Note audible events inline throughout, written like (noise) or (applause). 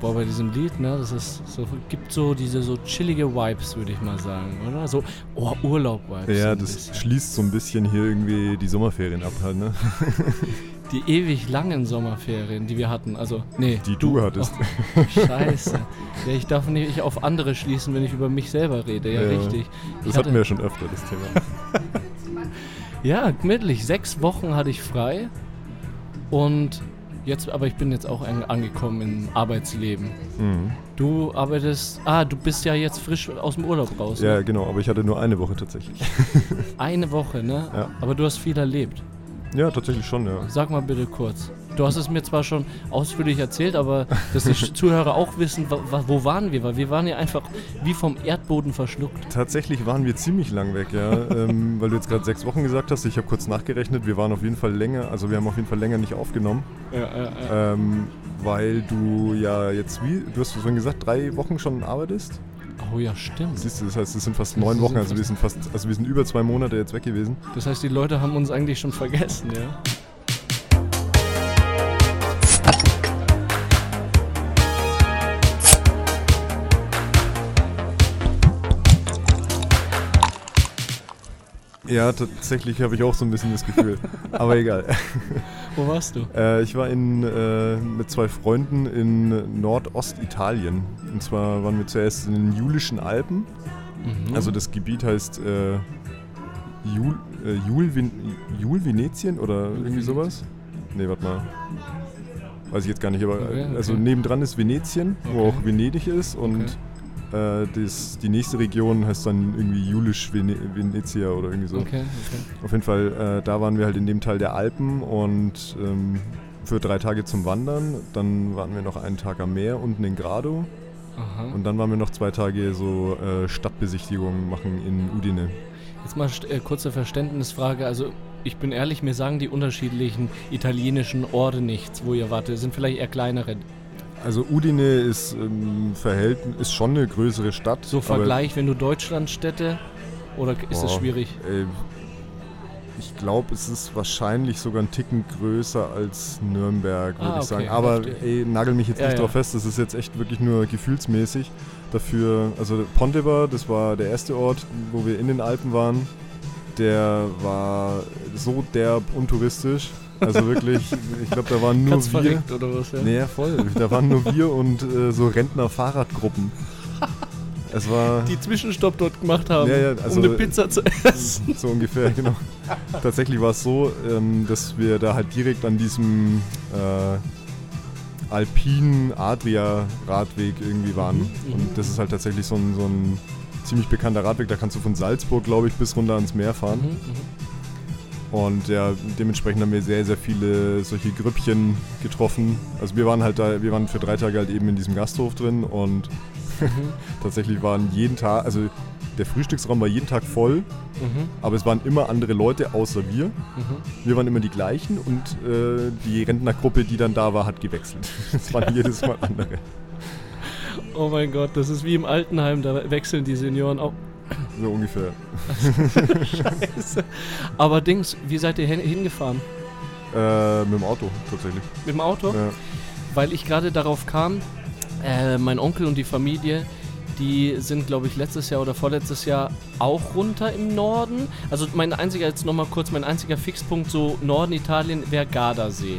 Boah, bei diesem Lied, ne, das ist so, gibt so diese so chillige Vibes, würde ich mal sagen, oder? So, oh, Urlaub-Vibes. Ja, das bisschen. schließt so ein bisschen hier irgendwie die Sommerferien ab halt, ne? (laughs) Die ewig langen Sommerferien, die wir hatten. Also, nee. Die du hattest. Oh, scheiße. Ja, ich darf nicht auf andere schließen, wenn ich über mich selber rede. Ja, Ja, richtig. Das Ich hatten hatte- wir ja schon öfter, das Thema. (laughs) Ja, gemütlich. Sechs Wochen hatte ich frei. Und jetzt, aber ich bin jetzt auch an, angekommen im Arbeitsleben. Mhm. Du arbeitest. Ah, du bist ja jetzt frisch aus dem Urlaub raus. Ja, Ne? genau, aber ich hatte nur eine Woche tatsächlich. Eine Woche, ne? Ja. Aber du hast viel erlebt. Ja, tatsächlich schon, ja. Sag mal bitte kurz. Du hast es mir zwar schon ausführlich erzählt, aber dass die (laughs) Zuhörer auch wissen, wo waren wir? Weil wir waren ja einfach wie vom Erdboden verschluckt. Tatsächlich waren wir ziemlich lang weg, ja. (laughs) ähm, weil du jetzt gerade sechs Wochen gesagt hast. Ich habe kurz nachgerechnet, wir waren auf jeden Fall länger, also wir haben auf jeden Fall länger nicht aufgenommen. Ja, ja, ja. Ähm, weil du ja jetzt wie, du hast vorhin gesagt, drei Wochen schon arbeitest. Oh ja, stimmt. Siehst du, das heißt, es sind fast Das neun Wochen, also wir sind fast, also wir sind über zwei Monate jetzt weg gewesen. Das heißt, die Leute haben uns eigentlich schon vergessen, ja? Ja, tatsächlich habe ich auch so ein bisschen das Gefühl. Aber egal. (laughs) Wo warst du? Äh, ich war in, äh, mit zwei Freunden in Nordostitalien. Und zwar waren wir zuerst in den Julischen Alpen. Mhm. Also das Gebiet heißt äh, Jul, äh, Jul, Ven Jul Venetien oder irgendwie sowas? Nee, warte mal. Weiß ich jetzt gar nicht, aber Okay, okay. also nebendran ist Venetien, wo Okay. auch Venedig ist und äh, das, die nächste Region heißt dann irgendwie Julisch Vene Venezia oder irgendwie so. Okay, okay. Auf jeden Fall, äh, da waren wir halt in dem Teil der Alpen und ähm, für drei Tage zum Wandern. Dann waren wir noch einen Tag am Meer unten in Grado Aha. und dann waren wir noch zwei Tage so äh, Stadtbesichtigungen machen in Udine. Jetzt mal äh, kurze Verständnisfrage. Also, ich bin ehrlich, mir sagen die unterschiedlichen italienischen Orte nichts, wo ihr wart. Das sind vielleicht eher kleinere. Also Udine ist ähm, Verhältnis, ist schon eine größere Stadt. So Vergleich, wenn du Deutschlandstädte oder ist das Boah, schwierig? Äh, ich glaube, es ist wahrscheinlich sogar ein Ticken größer als Nürnberg, würde Ah, ich sagen. okay, Aber ey, nagel mich jetzt Ja, nicht ja. drauf fest, das ist jetzt echt wirklich nur gefühlsmäßig. Dafür, also Ponteva, das war der erste Ort, wo wir in den Alpen waren. Der war so derb untouristisch. Also wirklich, ich glaube, da waren nur Ganz wir. verrückt oder was? Ja? Nee, voll. Da waren nur wir und äh, so Rentner-Fahrradgruppen. Es war Die Zwischenstopp dort gemacht haben, Ja, ja, also- um eine Pizza zu essen. so ungefähr, genau. Tatsächlich war es so, ähm, dass wir da halt direkt an diesem äh, alpinen Adria-Radweg irgendwie waren. Mhm, Und das ist halt tatsächlich so ein, so ein ziemlich bekannter Radweg. Da kannst du von Salzburg, glaube ich, bis runter ans Meer fahren. Mhm, mhm. Und ja, dementsprechend haben wir sehr, sehr viele solche Grüppchen getroffen. Also wir waren halt da, wir waren für drei Tage halt eben in diesem Gasthof drin und Mhm. (laughs) tatsächlich waren jeden Tag, also der Frühstücksraum war jeden Tag voll, Mhm. aber es waren immer andere Leute außer wir. Mhm. Wir waren immer die gleichen und äh, die Rentnergruppe, die dann da war, hat gewechselt. (laughs) Es waren jedes Mal andere. Oh mein Gott, das ist wie im Altenheim, da wechseln die Senioren auch. So ungefähr. Scheiße. Aber Dings, wie seid ihr hin hingefahren? Äh, mit dem Auto tatsächlich. Mit dem Auto? Ja. Weil ich gerade darauf kam, äh, mein Onkel und die Familie, die sind, glaube ich, letztes Jahr oder vorletztes Jahr auch runter im Norden. Also mein einziger, jetzt nochmal kurz, mein einziger Fixpunkt so Norden Italien wäre Gardasee.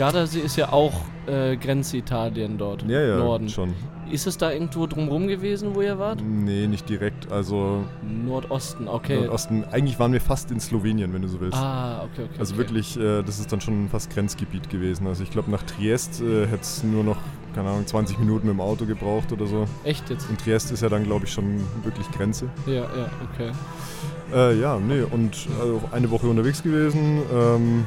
Gardasee ist ja auch äh, Grenzitalien dort. ja, ja, Norden. schon. Ist es da irgendwo drumrum gewesen, wo ihr wart? Nee, nicht direkt. Also Nordosten, okay. Nordosten. Eigentlich waren wir fast in Slowenien, wenn du so willst. Ah, okay, okay. Also okay. wirklich, äh, das ist dann schon fast Grenzgebiet gewesen. Also ich glaube, nach Triest äh, hätte es nur noch, keine Ahnung, 20 Minuten mit dem Auto gebraucht oder so. Echt jetzt? Und Triest ist ja dann, glaube ich, schon wirklich Grenze. Ja, ja, okay. Äh, ja, nee, und also eine Woche unterwegs gewesen. Ähm,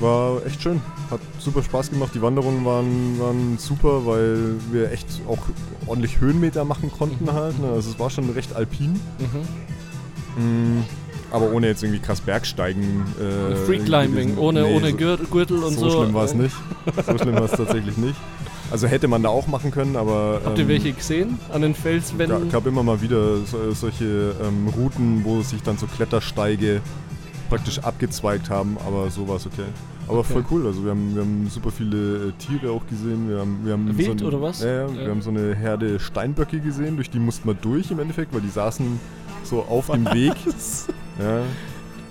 war echt schön. Hat super Spaß gemacht. Die Wanderungen waren, waren super, weil wir echt auch ordentlich Höhenmeter machen konnten Mhm. halt. Ne? Also es war schon recht alpin. Mhm. Mm, aber ohne jetzt irgendwie krass Bergsteigen. Äh, Free Climbing, gewesen. ohne, Nee, ohne Gürtel und so. so schlimm war es nicht. So schlimm war es tatsächlich nicht. Also hätte man da auch machen können, aber. Habt ihr ähm, welche gesehen? An den Felswänden? gab immer mal wieder so, solche ähm, Routen, wo sich dann so Klettersteige praktisch abgezweigt haben, aber so war es okay. Aber Okay. voll cool. Also wir haben, wir haben super viele äh, Tiere auch gesehen. Wir haben, wir haben Wild so ein, oder was? Ja, Ja. wir haben so eine Herde Steinböcke gesehen, durch die mussten wir durch im Endeffekt, weil die saßen so auf dem Weg. (laughs) Ja,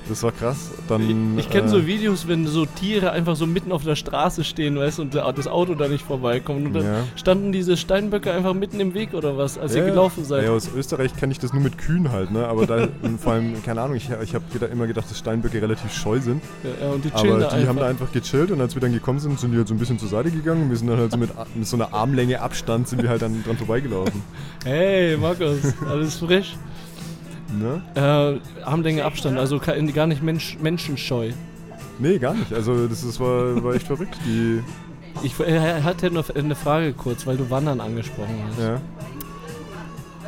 das war krass. Dann, Ich kenne äh, so Videos, wenn so Tiere einfach so mitten auf der Straße stehen, weißt du, und das Auto da nicht vorbeikommt. Und dann Ja. standen diese Steinböcke einfach mitten im Weg oder was, als ihr Ja, gelaufen seid. Ja, aus Österreich kenne ich das nur mit Kühen halt, ne? Aber da, (laughs) vor allem, keine Ahnung, ich, ich habe immer gedacht, dass Steinböcke relativ scheu sind. Ja, ja, und die chillen Aber die einfach. haben da einfach gechillt und als wir dann gekommen sind, sind die halt so ein bisschen zur Seite gegangen und wir sind dann halt so mit, mit so einer Armlänge Abstand sind wir halt dann dran vorbeigelaufen. (laughs) hey, Markus, alles frisch. Ne? Äh, Armlänge Abstand, also gar nicht Mensch, menschenscheu. Nee, gar nicht. Also das ist, war, war echt verrückt. Die, Ich äh, hatte noch eine Frage kurz, weil du Wandern angesprochen hast. ja.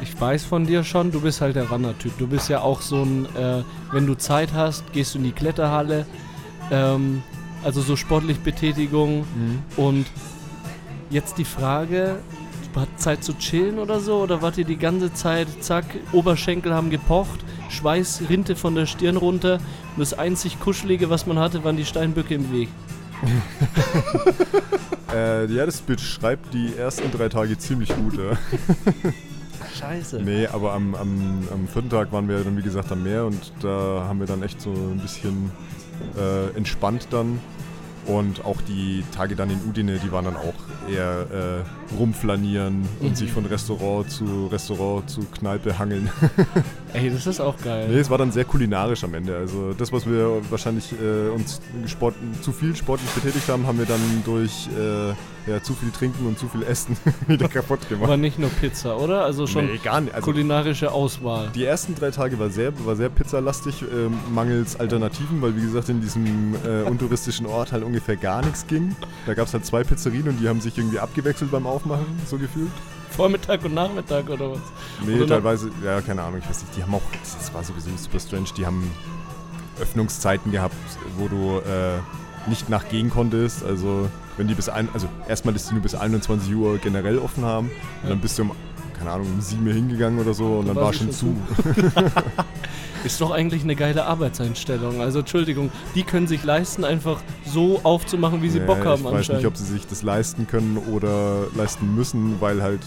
Ich weiß von dir schon, du bist halt der Wandertyp. Du bist ja auch so ein, äh, wenn du Zeit hast, gehst du in die Kletterhalle. Ähm, also so sportlich Betätigung. Mhm. Und jetzt die Frage, hat Zeit zu chillen oder so? Oder wart ihr die ganze Zeit, zack, Oberschenkel haben gepocht, Schweiß rinte von der Stirn runter und das einzig Kuschelige, was man hatte, waren die Steinböcke im Weg. (laughs) Äh, ja, das beschreibt die ersten drei Tage ziemlich gut. Ja. (laughs) Scheiße. Nee, aber am, am, am vierten Tag waren wir dann wie gesagt am Meer und da haben wir dann echt so ein bisschen äh, entspannt dann. Und auch die Tage dann in Udine, die waren dann auch eher äh, rumflanieren und Mhm. sich von Restaurant zu Restaurant zu Kneipe hangeln. (laughs) Ey, das ist auch geil. nee, es war dann sehr kulinarisch am Ende. Also das, was wir wahrscheinlich äh, uns Sport, zu viel sportlich betätigt haben, haben wir dann durch äh, ja, zu viel Trinken und zu viel Essen (laughs) wieder kaputt gemacht. Aber nicht nur Pizza, oder? Also schon nee, gar nicht. Also, kulinarische Auswahl. Die ersten drei Tage war sehr, war sehr pizzalastig, ähm, mangels Alternativen, weil wie gesagt in diesem äh, untouristischen Ort halt ungefähr gar nichts ging. Da gab es halt zwei Pizzerien und die haben sich irgendwie abgewechselt beim Aufmachen, so gefühlt. Vormittag und Nachmittag oder was? Nee, Oder teilweise, ja, keine Ahnung, ich weiß nicht, die haben auch, das war sowieso super strange, die haben Öffnungszeiten gehabt, wo du äh, nicht nachgehen konntest. Also, wenn die bis ein, also erstmal, dass die nur bis 21 Uhr generell offen haben und Ja. dann bist du um, keine Ahnung, um 7 Uhr hingegangen oder so und Da dann war schon zu. (laughs) Ist doch eigentlich eine geile Arbeitseinstellung. Also Entschuldigung, die können sich leisten, einfach so aufzumachen, wie sie Ja, Bock haben Ich weiß nicht, ob sie sich das leisten können oder leisten müssen, weil halt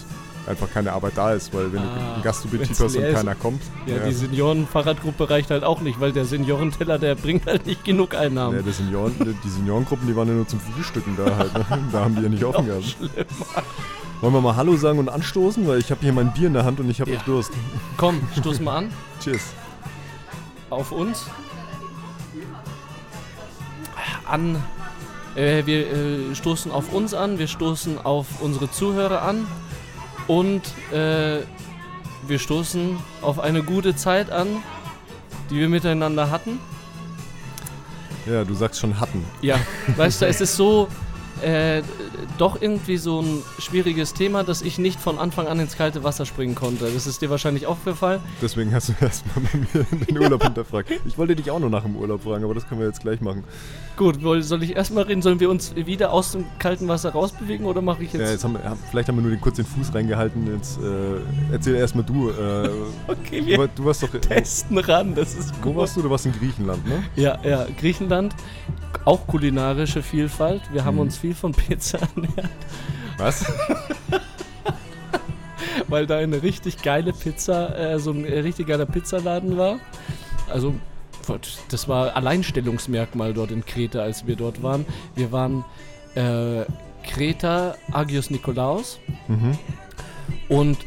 einfach keine Arbeit da ist. Weil wenn du Ah, einen Gastbetrieb wenn's hast und keiner kommt, ja, die Senioren-Fahrradgruppe reicht halt auch nicht, weil der Seniorenteller, der bringt halt nicht genug Einnahmen. ja, die, Senioren, die- Seniorengruppen, die waren ja nur zum Frühstücken da halt. Ne? (laughs) Da haben die ja nicht offen gehabt. Schlimm. Wollen wir mal Hallo sagen und anstoßen? Weil ich habe hier mein Bier in der Hand und ich habe Ja. Durst. Komm, stoß mal an. (laughs) Cheers. Auf uns. An. Äh, wir äh, stoßen auf uns an, wir stoßen auf unsere Zuhörer an und äh, wir stoßen auf eine gute Zeit an, die wir miteinander hatten. Ja, du sagst schon hatten. Ja, weißt du, es ist so äh, doch irgendwie so ein schwieriges Thema, dass ich nicht von Anfang an ins kalte Wasser springen konnte. Das ist dir wahrscheinlich auch gefallen. Deswegen hast du (laughs) erstmal bei mir den Urlaub hinterfragt. Ich wollte dich auch noch nach dem Urlaub fragen, aber das können wir jetzt gleich machen. Gut, soll ich erstmal reden? Sollen wir uns wieder aus dem kalten Wasser rausbewegen oder mache ich jetzt. Ja, jetzt haben wir, ja, vielleicht haben wir nur den, kurz den Fuß reingehalten. Jetzt äh, erzähl erstmal du. Äh, (laughs) okay, du, wir war- du warst doch. testen ran, das ist Wo gut. warst du? Du warst in Griechenland, ne? Ja, ja, Griechenland, auch kulinarische Vielfalt. Wir haben Mhm. uns viel von Pizza (laughs) Was? (laughs) weil da eine richtig geile Pizza, äh, so ein richtig geiler Pizzaladen war. Also, das war Alleinstellungsmerkmal dort in Kreta, als wir dort waren. Wir waren äh, Kreta, Agios Nikolaos Mhm. und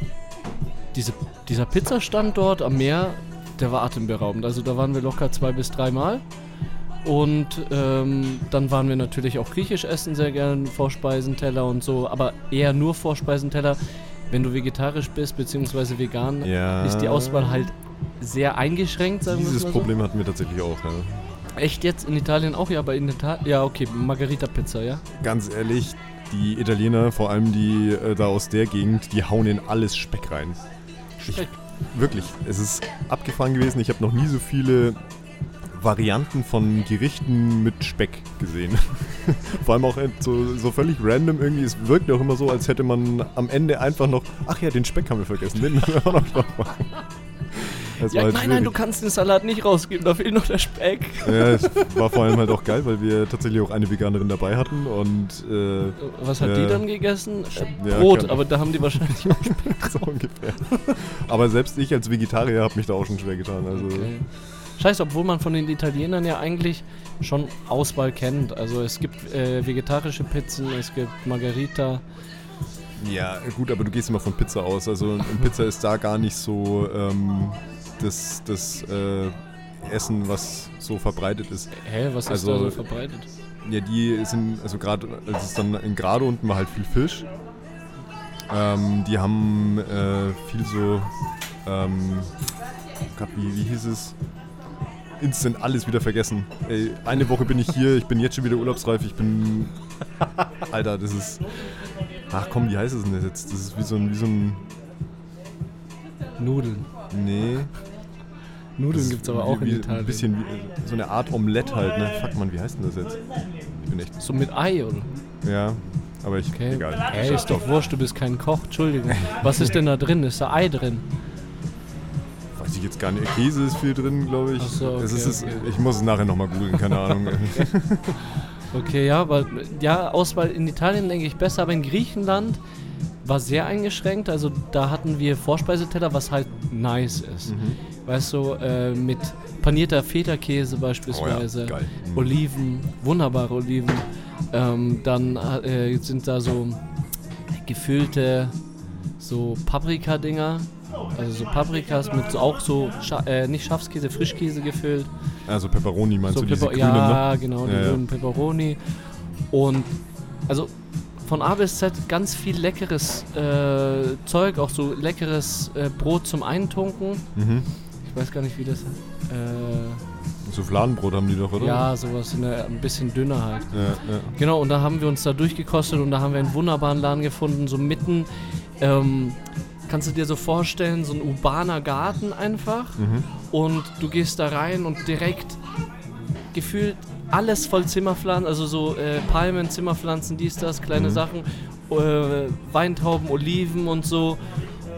diese, dieser Pizzastand dort am Meer, der war atemberaubend. Also da waren wir locker zwei bis dreimal. Und ähm, dann waren wir natürlich auch griechisch essen, sehr gern Vorspeisenteller und so, aber eher nur Vorspeisenteller. Wenn du vegetarisch bist, beziehungsweise vegan, Ja. ist die Auswahl halt sehr eingeschränkt, sagen wir Dieses mal so. Problem hatten wir tatsächlich auch. Ja. Echt jetzt in Italien auch? Ja, aber in Italien. Ja, okay, Margarita-Pizza, ja? Ganz ehrlich, die Italiener, vor allem die äh, da aus der Gegend, die hauen in alles Speck rein. Speck. Wirklich, es ist abgefahren gewesen. Ich habe noch nie so viele Varianten von Gerichten mit Speck gesehen. (laughs) Vor allem auch äh, so, so völlig random irgendwie. Es wirkt auch immer so, als hätte man am Ende einfach noch, ach ja, den Speck haben wir vergessen, den müssen wir auch noch drauf machen. Das Ja, war nein, halt nein, du schwierig. kannst den Salat nicht rausgeben, da fehlt noch der Speck. Ja, es war vor allem halt auch geil, weil wir tatsächlich auch eine Veganerin dabei hatten und äh, Was hat Ja. die dann gegessen? Äh, Ja, Brot, aber da haben die wahrscheinlich auch Speck. (laughs) so ungefähr. Aber selbst ich als Vegetarier habe mich da auch schon schwer getan. Also Okay. Scheiße, obwohl man von den Italienern ja eigentlich schon Auswahl kennt. Also es gibt äh, vegetarische Pizzen, es gibt Margarita. ja, gut, aber du gehst immer von Pizza aus. Also Pizza ist da gar nicht so ähm, das, das äh, Essen, was so verbreitet ist. Hä, was ist Also- da so verbreitet? Ja, die sind, also gerade, also es ist dann in Grade unten war halt viel Fisch. Ähm, die haben äh, viel so, ähm, Gott, wie, wie hieß es? Instant alles wieder vergessen. Ey, eine Woche bin ich hier, ich bin jetzt schon wieder urlaubsreif, ich bin. (laughs) Alter, das ist. Ach komm, wie heißt es denn jetzt? Das ist wie so ein, wie so ein. Nudeln. Nee. Nudeln gibt es aber auch wie, in Italien. Ein bisschen wie, so eine Art Omelette halt, ne? Fuck man, wie heißt denn das jetzt? Ich bin echt. So mit Ei, oder? Ja, aber ich. Okay. Egal. Ey, ist doch wurscht, du bist kein Koch, Entschuldigung. Was ist denn da drin? Ist da Ei drin? Weiß ich jetzt gar nicht. Käse ist viel drin, glaube ich. Ach so, okay, ist, okay. Ich muss es nachher nochmal googeln, keine Ahnung. (laughs) Okay, ja, aber ja, Auswahl in Italien denke ich besser, aber in Griechenland war sehr eingeschränkt. Also da hatten wir Vorspeiseteller, was halt nice ist. Mhm. Weißt du, äh, mit panierter Feta-Käse beispielsweise, Oh ja. Mhm. Oliven, wunderbare Oliven. Ähm, dann äh, sind da so gefüllte so Paprika-Dinger. Also so Paprikas mit so, auch so, Scha äh, nicht Schafskäse, Frischkäse gefüllt. Also Pepperoni meinst So du, diese Pepper- grünen, ja, ne? genau, die Ja, ja. grünen Pepperoni. Und also von A bis Z ganz viel leckeres äh, Zeug, auch so leckeres äh, Brot zum Eintunken. Mhm. Ich weiß gar nicht, wie das. Äh, So Fladenbrot haben die doch, oder? ja, sowas in der, ein bisschen dünner halt. Ja, ja. Genau, und da haben wir uns da durchgekostet und da haben wir einen wunderbaren Laden gefunden, so mitten. Ähm, kannst du dir so vorstellen, so ein urbaner Garten einfach. Mhm. Und du gehst da rein und direkt gefühlt alles voll Zimmerpflanzen, also so äh, Palmen, Zimmerpflanzen, dies, das, kleine Mhm. Sachen, äh, Weintrauben, Oliven und so.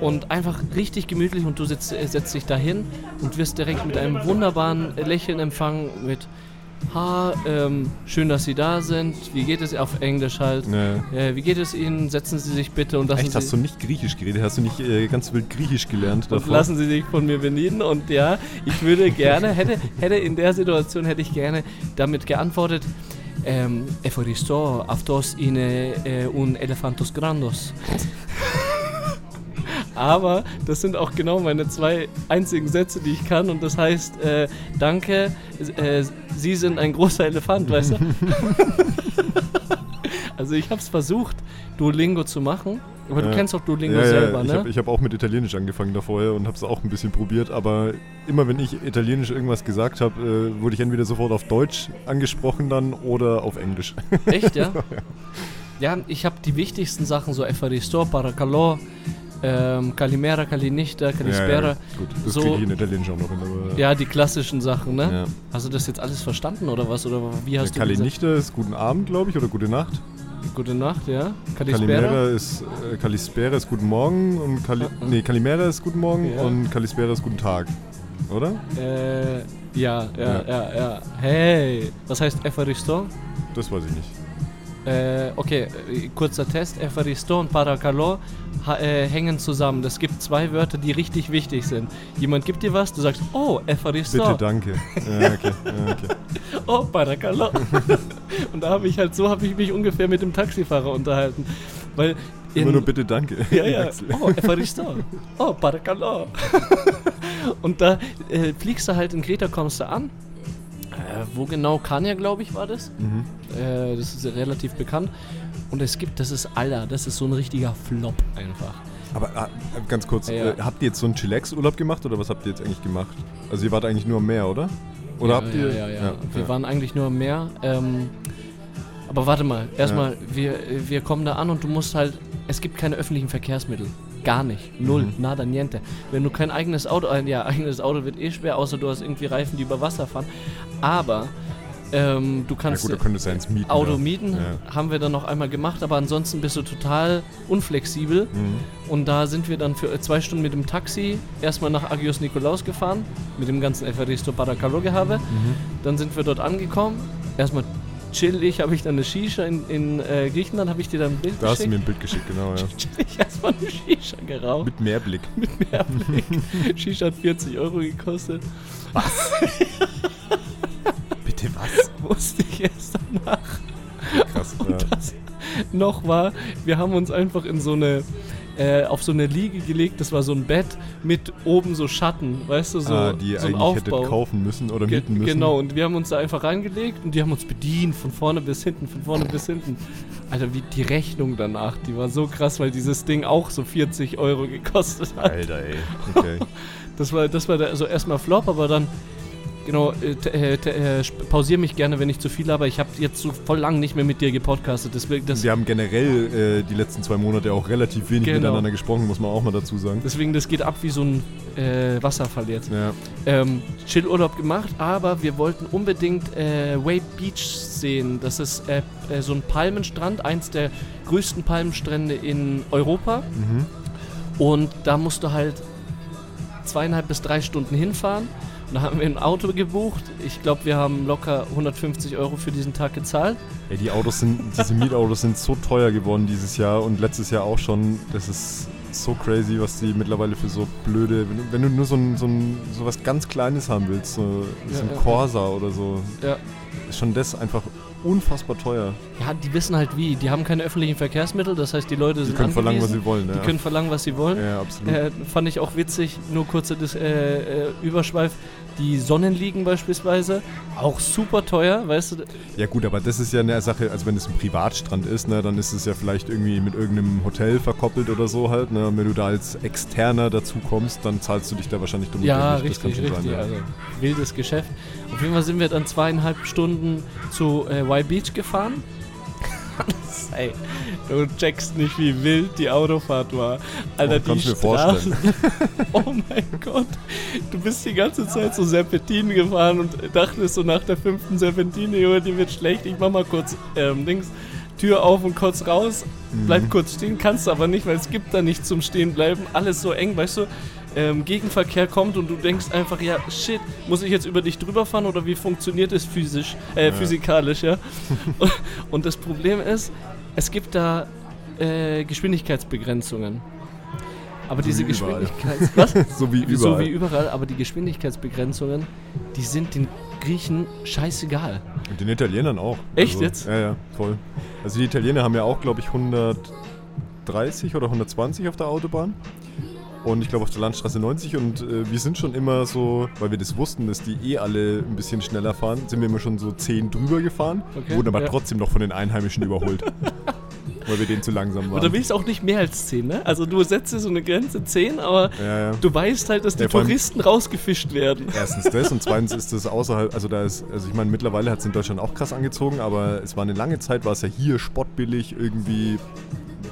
Und einfach richtig gemütlich und du sitzt, äh, setzt dich dahin und wirst direkt mit einem wunderbaren Lächeln empfangen mit Ha, ähm, schön, dass Sie da sind. Wie geht es auf Englisch halt? Ja. Äh, wie geht es Ihnen? Setzen Sie sich bitte und lassen Echt, Sie hast du nicht Griechisch geredet? Hast du nicht äh, ganz wild Griechisch gelernt und davor? lassen Sie sich von mir bedienen. Und ja, ich würde gerne, hätte, hätte in der Situation hätte ich gerne damit geantwortet. Ähm, Evaristo, aftos ine äh, un elefantos grandos. Aber das sind auch genau meine zwei einzigen Sätze, die ich kann. Und das heißt, äh, danke, äh, Sie sind ein großer Elefant, weißt du? (laughs) also ich habe es versucht, Duolingo zu machen. Aber du Ja. kennst auch Duolingo ja, selber, ja, ich ne? habe hab auch mit Italienisch angefangen da vorher und habe es auch ein bisschen probiert, aber immer wenn ich Italienisch irgendwas gesagt habe, äh, wurde ich entweder sofort auf Deutsch angesprochen dann oder auf Englisch. Echt, ja? (laughs) Ja, ich habe die wichtigsten Sachen, so Efaristo, Paracalo, ähm, Calimera, Calinista, Calispera. Ja, ja, gut, das So- kriege ich in Italienisch auch noch hin. Aber, Ja, die klassischen Sachen, ne? Ja. Hast du das jetzt alles verstanden oder was? Oder wie hast Ja, du gesagt? Kalinichte ist guten Abend, glaube ich, oder gute Nacht. Gute Nacht, ja. Kalimera ist, äh, Kalispera ist guten Morgen und Kali, Ah, ah. nee, Kalimera ist guten Morgen Ja. und Kalispera ist guten Tag. Oder? Äh, ja, ja, Ja. ja, ja, Hey, was heißt Efaristo? Das weiß ich nicht. Äh, okay, äh, kurzer Test. Efaristo und Paracalo äh, hängen zusammen. Das gibt zwei Wörter, die richtig wichtig sind. Jemand gibt dir was, du sagst, oh, Efaristo. Bitte, danke. Ja, okay. Ja, okay. (laughs) oh, Paracalo. (laughs) und da habe ich halt, so habe ich mich ungefähr mit dem Taxifahrer unterhalten. Weil Immer in- nur bitte, danke. Ja, ja. (laughs) Oh, Efaristo. Oh, Paracalo. und da äh, fliegst du halt in Kreta, kommst du an. Äh, wo genau? Kania, glaube ich, war das. Mhm. Äh, das ist relativ bekannt. Und es gibt, das ist Alter, das ist so ein richtiger Flop einfach. Aber ah, ganz kurz, Ja. äh, habt ihr jetzt so einen Chillax-Urlaub gemacht oder was habt ihr jetzt eigentlich gemacht? Also ihr wart eigentlich nur am Meer, oder? Oder ja, habt ihr... Ja, ja, ja. Wir waren eigentlich nur am Meer. Ähm, aber warte mal, erstmal, wir, wir kommen da an und du musst halt, es gibt keine öffentlichen Verkehrsmittel. Gar nicht. Null. Mhm. Nada, niente. Wenn du kein eigenes Auto, ja, eigenes Auto wird eh schwer, außer du hast irgendwie Reifen, die über Wasser fahren. Aber Ähm, du Ja kannst gut, da du eins mieten. Auto ja. mieten, Ja. haben wir dann noch einmal gemacht, aber ansonsten bist du total unflexibel. Mhm. Und da sind wir dann für äh, zwei Stunden mit dem Taxi erstmal nach Agios Nikolaus gefahren, mit dem ganzen Evaristo Paracalo gehabe. Mhm. Dann sind wir dort angekommen. Erstmal chillig habe ich dann eine Shisha in, in äh, Griechenland, habe ich dir dann ein Bild Da hast du mir geschickt. ein Bild geschickt, genau, ja. (laughs) Chillig erstmal eine Shisha geraucht. Mit Mehrblick. Mit Mehrblick. (laughs) Shisha hat 40 Euro gekostet. (laughs) Bitte was? (laughs) Wusste ich erst danach. Krass. Ja. das noch war, wir haben uns einfach in so eine äh, auf so eine Liege gelegt, das war so ein Bett mit oben so Schatten, weißt du, so, ah, die so ein eigentlich hättet Aufbau. kaufen müssen oder Ge mieten müssen. Genau, und wir haben uns da einfach reingelegt und die haben uns bedient, von vorne bis hinten, von vorne bis hinten. Alter, wie die Rechnung danach, die war so krass, weil dieses Ding auch so 40 Euro gekostet hat. Alter, ey. Okay. (laughs) Das war, das war der, also erstmal Flop, aber dann, genau, äh, t- äh, äh, sp- pausier mich gerne, wenn ich zu viel habe. Ich habe jetzt so voll lang nicht mehr mit dir gepodcastet, deswegen, das, Wir haben generell äh, die letzten zwei Monate auch relativ wenig Genau. miteinander gesprochen, muss man auch mal dazu sagen. deswegen, das geht ab wie so ein äh, Wasserfall jetzt. Ja. ähm, Chillurlaub gemacht, aber wir wollten unbedingt äh, Wave Beach sehen. Das ist äh, so ein Palmenstrand, eins der größten Palmenstrände in Europa. Mhm. Und da musst du halt zweieinhalb bis drei Stunden hinfahren. Da haben wir ein Auto gebucht. Ich glaube, wir haben locker 150 Euro für diesen Tag gezahlt. Ey, die Autos sind, diese Mietautos sind so teuer geworden dieses Jahr und letztes Jahr auch schon. Das ist so crazy, was die mittlerweile für so blöde. Wenn du, nur so, ein, so, ein, so was ganz Kleines haben willst, so, Ja, so ein ja, Corsa oder so, Ja. ist schon das einfach unfassbar teuer. Ja, die wissen halt wie. Die haben keine öffentlichen Verkehrsmittel, das heißt, die Leute Die sind können verlangen, was sie wollen. Die Ja, können verlangen, was sie wollen. ja absolut. Äh, fand ich auch witzig, nur kurzer äh, äh, Überschweif. Die Sonnenliegen beispielsweise, auch super teuer, weißt du? Ja gut, aber das ist ja eine Sache, also wenn es ein Privatstrand ist, ne, dann ist es ja vielleicht irgendwie mit irgendeinem Hotel verkoppelt oder so halt. Ne, und wenn du da als Externer dazu kommst, dann zahlst du dich da wahrscheinlich dumm Ja, kann richtig, schon richtig. sein, ja. Also wildes Geschäft. Auf jeden Fall sind wir dann zweieinhalb Stunden zu äh, Y Beach gefahren. (laughs) Ey, du checkst nicht, wie wild die Autofahrt war. Alter, Oh, die Straßen. vorstellen. (laughs) oh mein Gott. Du bist die ganze Zeit so Serpentinen gefahren und dachtest so nach der fünften Serpentine, Junge, die wird schlecht. Ich mach mal kurz ähm, Dings, Tür auf und kurz raus. Bleib Mhm. kurz stehen, kannst du aber nicht, weil es gibt da nichts zum Stehenbleiben. Alles so eng, weißt du? Ähm, Gegenverkehr kommt und du denkst einfach, ja, shit, muss ich jetzt über dich drüber fahren oder wie funktioniert es physisch, äh, Ja. physikalisch, ja? (laughs) und, das Problem ist, es gibt da äh, Geschwindigkeitsbegrenzungen. Aber So diese. Geschwindigkeits... (laughs) Was? So wie So überall. wie überall, aber die Geschwindigkeitsbegrenzungen, die sind den Griechen scheißegal. Und den Italienern auch. Echt also, jetzt? Ja, ja, voll. Also die Italiener haben ja auch, glaube ich, 130 oder 120 auf der Autobahn. Und ich glaube auf der Landstraße 90 und äh, wir sind schon immer so, weil wir das wussten, dass die eh alle ein bisschen schneller fahren, sind wir immer schon so 10 drüber gefahren, Okay, wurden aber ja. trotzdem noch von den Einheimischen überholt. (laughs) weil wir denen zu langsam waren. Oder willst du auch nicht mehr als 10, ne? Also du setzt dir so eine Grenze 10, aber ja, ja. du weißt halt, dass die Ja, Touristen rausgefischt werden. Erstens das und zweitens ist das außerhalb, also da ist, also ich meine, mittlerweile hat es in Deutschland auch krass angezogen, aber es war eine lange Zeit, war es ja hier spottbillig, irgendwie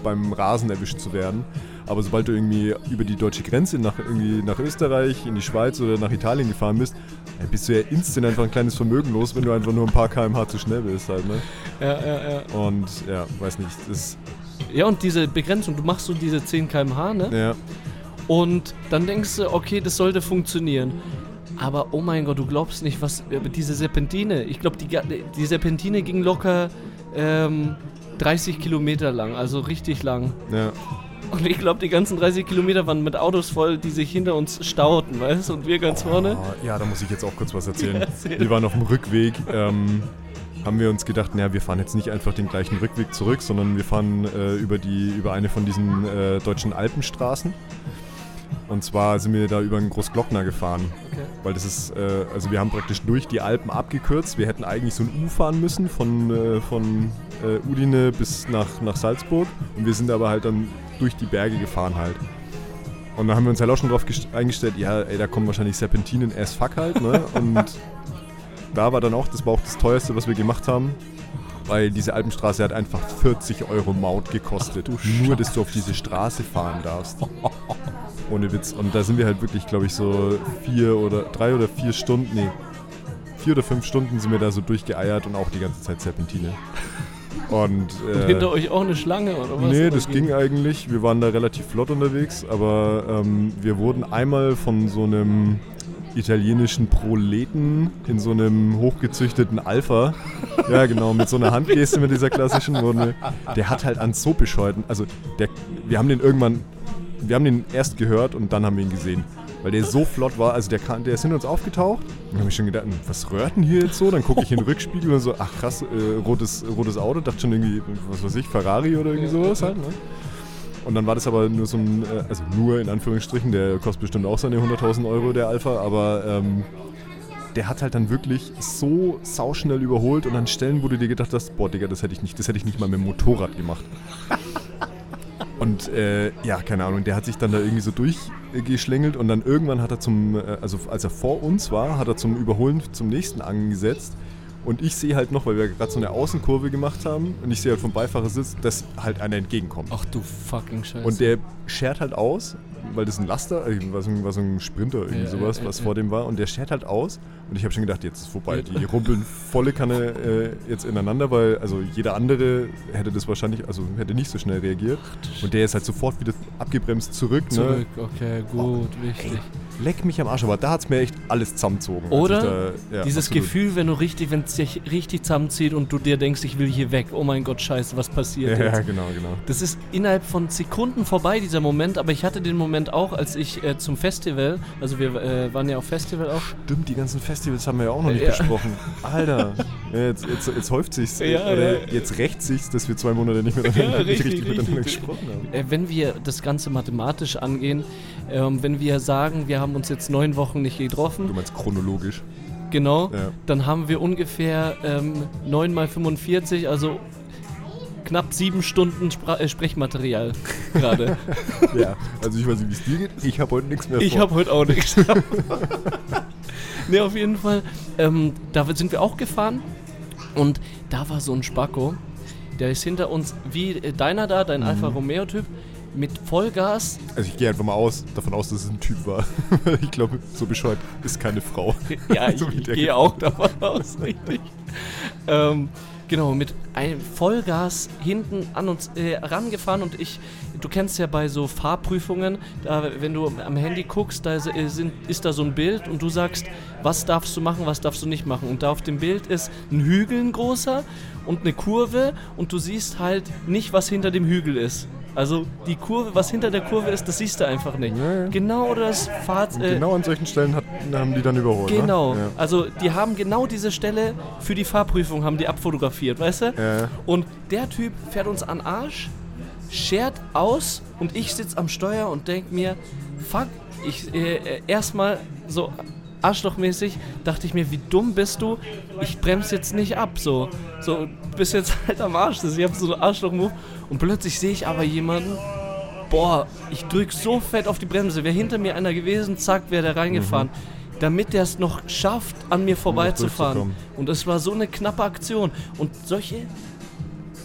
beim Rasen erwischt zu werden. Aber sobald du irgendwie über die deutsche Grenze nach, irgendwie nach Österreich, in die Schweiz oder nach Italien gefahren bist, dann bist du ja instant einfach ein kleines Vermögen los, wenn du einfach nur ein paar kmh zu schnell bist halt, ne? Ja, ja, ja. Und ja, weiß nicht, das, Ja, und diese Begrenzung, du machst so diese 10 km/h, ne? ja, Und dann denkst du, okay, das sollte funktionieren. Aber oh mein Gott, du glaubst nicht, was. Diese Serpentine, ich glaube, die, die Serpentine ging locker ähm, 30 Kilometer lang, also richtig lang. ja. Und ich glaube, die ganzen 30 Kilometer waren mit Autos voll, die sich hinter uns stauten, weißt du? Und wir ganz vorne. Oh, ja, da muss ich jetzt auch kurz was erzählen. (laughs) Ja, erzähl. Wir waren auf dem Rückweg, ähm, haben wir uns gedacht, naja, wir fahren jetzt nicht einfach den gleichen Rückweg zurück, sondern wir fahren äh, über, die, über eine von diesen äh, deutschen Alpenstraßen. Und zwar sind wir da über einen Großglockner gefahren. Okay. Weil das ist, äh, also wir haben praktisch durch die Alpen abgekürzt. Wir hätten eigentlich so ein U fahren müssen von, äh, von äh, Udine bis nach, nach Salzburg. Und wir sind aber halt dann durch die Berge gefahren halt. Und da haben wir uns halt auch schon drauf gest- eingestellt, ja, ey, da kommen wahrscheinlich Serpentinen as fuck halt, ne? (laughs) Und da war dann auch, das war auch das teuerste, was wir gemacht haben. Weil diese Alpenstraße hat einfach 40 Euro Maut gekostet. Ach du nur, dass du auf diese Straße fahren darfst. (laughs) Ohne Witz. Und da sind wir halt wirklich, glaube ich, so vier oder drei oder vier Stunden, nee, vier oder fünf Stunden sind wir da so durchgeeiert und auch die ganze Zeit Serpentine. (laughs) Und, äh, Und hinter euch auch eine Schlange oder was? Nee, das ging eigentlich. Wir waren da relativ flott unterwegs, aber ähm, wir wurden einmal von so einem italienischen Proleten in so einem hochgezüchteten Alpha, ja genau, mit so einer Handgeste mit dieser klassischen, wir, der hat halt an so bescheuerten, also der, wir haben den irgendwann, wir haben den erst gehört und dann haben wir ihn gesehen. Weil der so flott war, also der, der ist hinter uns aufgetaucht und habe ich schon gedacht, was rührt denn hier jetzt so? Dann gucke ich in den Rückspiegel und so, ach krass, äh, rotes, rotes Auto, dachte schon irgendwie, was weiß ich, Ferrari oder irgendwie sowas halt, ne? Und dann war das aber nur so ein, äh, also nur in Anführungsstrichen, der kostet bestimmt auch seine 100.000 Euro, der Alpha, aber ähm, der hat halt dann wirklich so sauschnell überholt und an Stellen, wo du dir gedacht hast, boah, Digga, das hätte ich nicht, das hätte ich nicht mal mit dem Motorrad gemacht. (laughs) Und äh, ja, keine Ahnung, der hat sich dann da irgendwie so durchgeschlängelt und dann irgendwann hat er zum, äh, also als er vor uns war, hat er zum Überholen zum nächsten angesetzt. Und ich sehe halt noch, weil wir gerade so eine Außenkurve gemacht haben und ich sehe halt vom Beifahrersitz, dass halt einer entgegenkommt. Ach du fucking Scheiße. Und der schert halt aus, weil das ein Laster, äh, war so ein, ein Sprinter, irgendwie Ja, sowas, ja, was ja, vor ja. dem war. Und der schert halt aus. Und ich habe schon gedacht, jetzt ist vorbei. Die rumpeln volle Kanne äh, jetzt ineinander, weil also jeder andere hätte das wahrscheinlich, also hätte nicht so schnell reagiert. Und der ist halt sofort wieder abgebremst zurück. Zurück, Ne? okay, gut, wichtig. Leck mich am Arsch, aber da hat es mir echt alles zusammengezogen. als Oder da, ja, Dieses absolut. Gefühl, wenn du richtig, wenn es dich richtig zusammenzieht und du dir denkst, ich will hier weg. Oh mein Gott, scheiße, was passiert Ja, jetzt? genau, genau. Das ist innerhalb von Sekunden vorbei, dieser Moment, aber ich hatte den Moment auch, als ich äh, zum Festival, also wir äh, waren ja auf Festival auch. Stimmt, die ganzen Festivals haben wir ja auch noch nicht Ja. besprochen. (laughs) Alter, jetzt, jetzt, jetzt häuft sich's. Ja, oder ja. jetzt rächt sich's, dass wir zwei Monate nicht, mehr Ja, nicht richtig, richtig, miteinander richtig. gesprochen haben. Äh, wenn wir das Ganze mathematisch angehen, ähm, wenn wir sagen, wir haben uns jetzt neun Wochen nicht Du getroffen, meinst chronologisch. genau, Ja. dann haben wir ungefähr ähm, 9 mal 45, also knapp sieben Stunden Spra äh, Sprechmaterial gerade. (laughs) ja. Also ich weiß nicht, wie es dir geht. Ich habe heute nichts mehr Ich vor. habe heute auch nichts. (laughs) ne, auf jeden Fall. Ähm, da sind wir auch gefahren und da war so ein Spacko, der ist hinter uns, wie äh, deiner da, dein Alfa Romeo Typ, mit Vollgas. Also ich gehe einfach mal aus, davon aus, dass es ein Typ war. (laughs) ich glaube, so bescheuert ist keine Frau. Ja, ich, So ich gehe auch davon aus, richtig. Ähm, genau, mit einem Vollgas hinten an uns äh, rangefahren und ich, du kennst ja bei so Fahrprüfungen, da, wenn du am Handy guckst, da äh, sind, ist da so ein Bild und du sagst, was darfst du machen, was darfst du nicht machen. Und da auf dem Bild ist ein Hügel ein großer und eine Kurve und du siehst halt nicht, was hinter dem Hügel ist. Also die Kurve, was hinter der Kurve ist, das siehst du einfach nicht. Ja, ja. Genau das Fahrt. Und Äh, genau an solchen Stellen hat, haben die dann überholt. Genau. Ne? Also die haben genau diese Stelle für die Fahrprüfung haben die abfotografiert, weißt du? Ja. Und der Typ fährt uns an Arsch, schert aus und ich sitz am Steuer und denk mir, fuck, ich äh, äh, erstmal so arschlochmäßig dachte ich mir, wie dumm bist du? Ich bremse jetzt nicht ab, so. So, bist jetzt (laughs) halt am Arsch. Ich hab so einen Arschloch-Move und plötzlich sehe ich aber jemanden, boah, ich drück so fett auf die Bremse. Wäre hinter mir einer gewesen, zack, wäre der reingefahren. Damit der es noch schafft, an mir vorbeizufahren. Und das war so eine knappe Aktion. Und solche.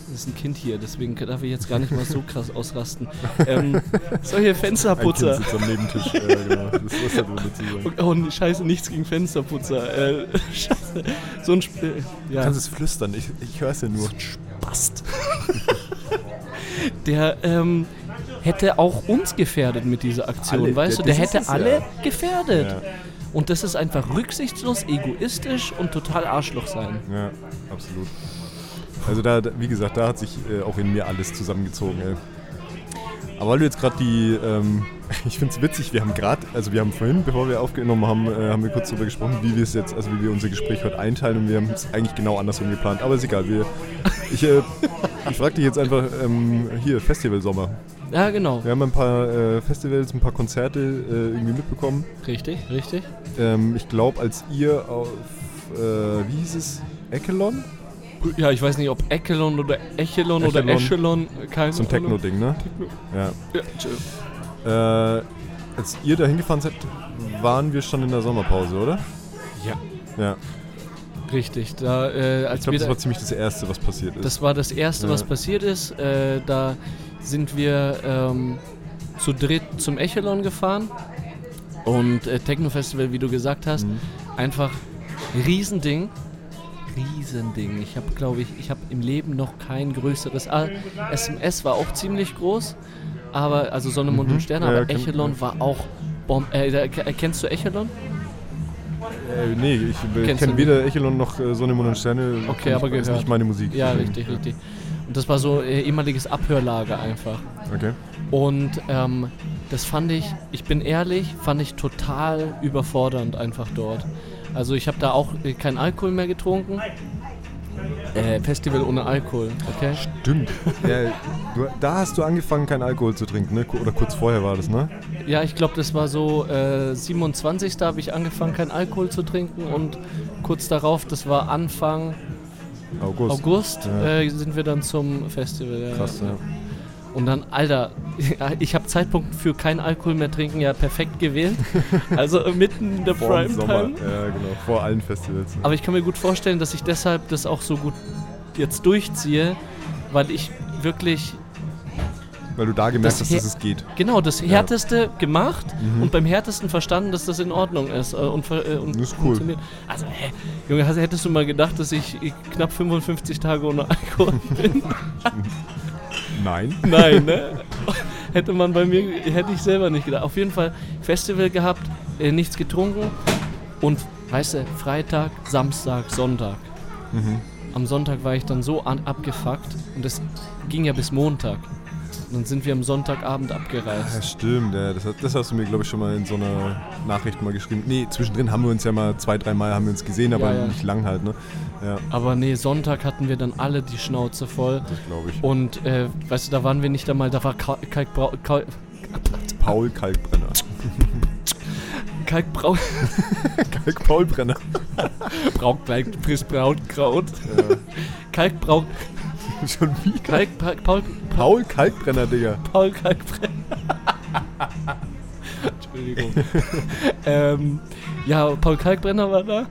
Das ist ein Kind hier, deswegen darf ich jetzt gar nicht mal so krass ausrasten. (laughs) Ähm, solche Ein Fensterputzer. Kind sitzt am Nebentisch. ja, genau. Das ist dazu sagen. (laughs) Oh, scheiße, nichts gegen Fensterputzer. Äh, (laughs) scheiße. So ein Sp äh, Du ja. kannst es flüstern, ich, ich höre es ja nur. Spast. Der ähm, hätte auch uns gefährdet mit dieser Aktion, Alle, weißt du? der- hätte es alle ja. gefährdet. Ja. Und das ist einfach rücksichtslos, egoistisch und total Arschloch sein. Ja, absolut. Also da, da- wie gesagt, da hat sich äh, auch in mir alles zusammengezogen, ey. Aber weil du jetzt gerade die, ähm, (laughs) ich finde es witzig, wir haben gerade, also wir haben vorhin, bevor wir aufgenommen haben, äh, haben wir kurz darüber gesprochen, wie wir es jetzt, also wie wir unser Gespräch heute einteilen und wir haben es eigentlich genau andersrum geplant. Aber ist egal, wir, ich, äh, (laughs) ich frage dich jetzt einfach, ähm, hier, Festivalsommer. Ja, genau. Wir haben ein paar äh, Festivals, ein paar Konzerte äh, irgendwie mitbekommen. Richtig, richtig. Ähm, ich glaube, als ihr auf, äh, wie hieß es, Echelon? Ja, ich weiß nicht, ob Echelon oder Echelon oder Echelon. Echelon, keine So ein Ahnung. Techno-Ding, ne? Techno. Ja. Ja, tschö. Äh, als ihr da hingefahren seid, waren wir schon in der Sommerpause, oder? ja. Ja. Richtig. Da, äh, als Ich glaube, das da, war ziemlich das Erste, was passiert ist. Das war das Erste, Ja. was passiert ist. Äh, da sind wir ähm, zu dritt zum Echelon gefahren. Und äh, Techno Festival, wie du gesagt hast, Mhm. einfach Riesending. Riesending. Ich habe, glaube ich, ich habe im Leben noch kein größeres. Ah, SMS war auch ziemlich groß, aber also Sonne, Mond Mhm. und Sterne, Ja, aber ja, Echelon war auch Bomb. Äh, kennst du Echelon? Äh, nee, ich du kenne weder Echelon noch äh, Sonne, Mond und Sterne. Okay, Ich aber gehört. nicht meine Musik. Ja, richtig, richtig. Und das war so äh, ehemaliges Abhörlager einfach. Okay. Und ähm, das fand ich, ich bin ehrlich, fand ich total überfordernd einfach dort. Also ich habe da auch keinen Alkohol mehr getrunken. Äh, Festival ohne Alkohol, okay? Stimmt. ja, du, da hast du angefangen, keinen Alkohol zu trinken, ne? Oder kurz vorher war das, ne? Ja, ich glaube, das war so äh, 27. habe ich angefangen, keinen Alkohol zu trinken und kurz darauf, das war Anfang August. August, Ja. äh, sind wir dann zum Festival. Krass, ja. Und dann, Alter, (laughs) ich habe Zeitpunkt für kein Alkohol mehr trinken ja perfekt gewählt. (laughs) Also mitten in der Vor. Primetime. Ja, genau. Vor allen Festivals. Aber ich kann mir gut vorstellen, dass ich deshalb das auch so gut jetzt durchziehe, weil ich wirklich Weil du da gemerkt Das hast, dass es geht. genau das Härteste gemacht Mhm. und beim Härtesten verstanden, dass das in Ordnung ist. Äh, und, äh, und Das ist cool. Also, hä, Junge, hättest du mal gedacht, dass ich knapp 55 Tage ohne Alkohol (laughs) bin? Nein. (laughs) Nein, ne? Hätte man bei mir, hätte ich selber nicht gedacht. Auf jeden Fall Festival gehabt, äh, nichts getrunken und, weißt du, Freitag, Samstag, Sonntag. Mhm. Am Sonntag war ich dann so an, abgefuckt und das ging ja bis Montag. Dann sind wir am Sonntagabend Ja, abgereist. stimmt. Ja, das, das hast du mir, glaube ich, schon mal in so einer Nachricht mal geschrieben. Nee, zwischendrin haben wir uns ja mal zwei, drei Mal haben wir uns gesehen, aber Ja, ja. nicht lang halt, ne? Ja, Aber nee, Sonntag hatten wir dann alle die Schnauze voll. das glaube ich. Und, äh, weißt du, da waren wir nicht einmal, da war Ka Kalkbrau... Kal Paul Kalkbrenner. Kalkbrau... (laughs) Kalk (laughs) Paul Brenner. (laughs) Brautkalk, frisch Brautkraut. Ja. Kalkbrau... (laughs) Schon wie? Kalk... Pa Paul... Paul Kalkbrenner, Digga. Paul Kalkbrenner. (laughs) Entschuldigung. (laughs) ähm, ja, Paul Kalkbrenner war da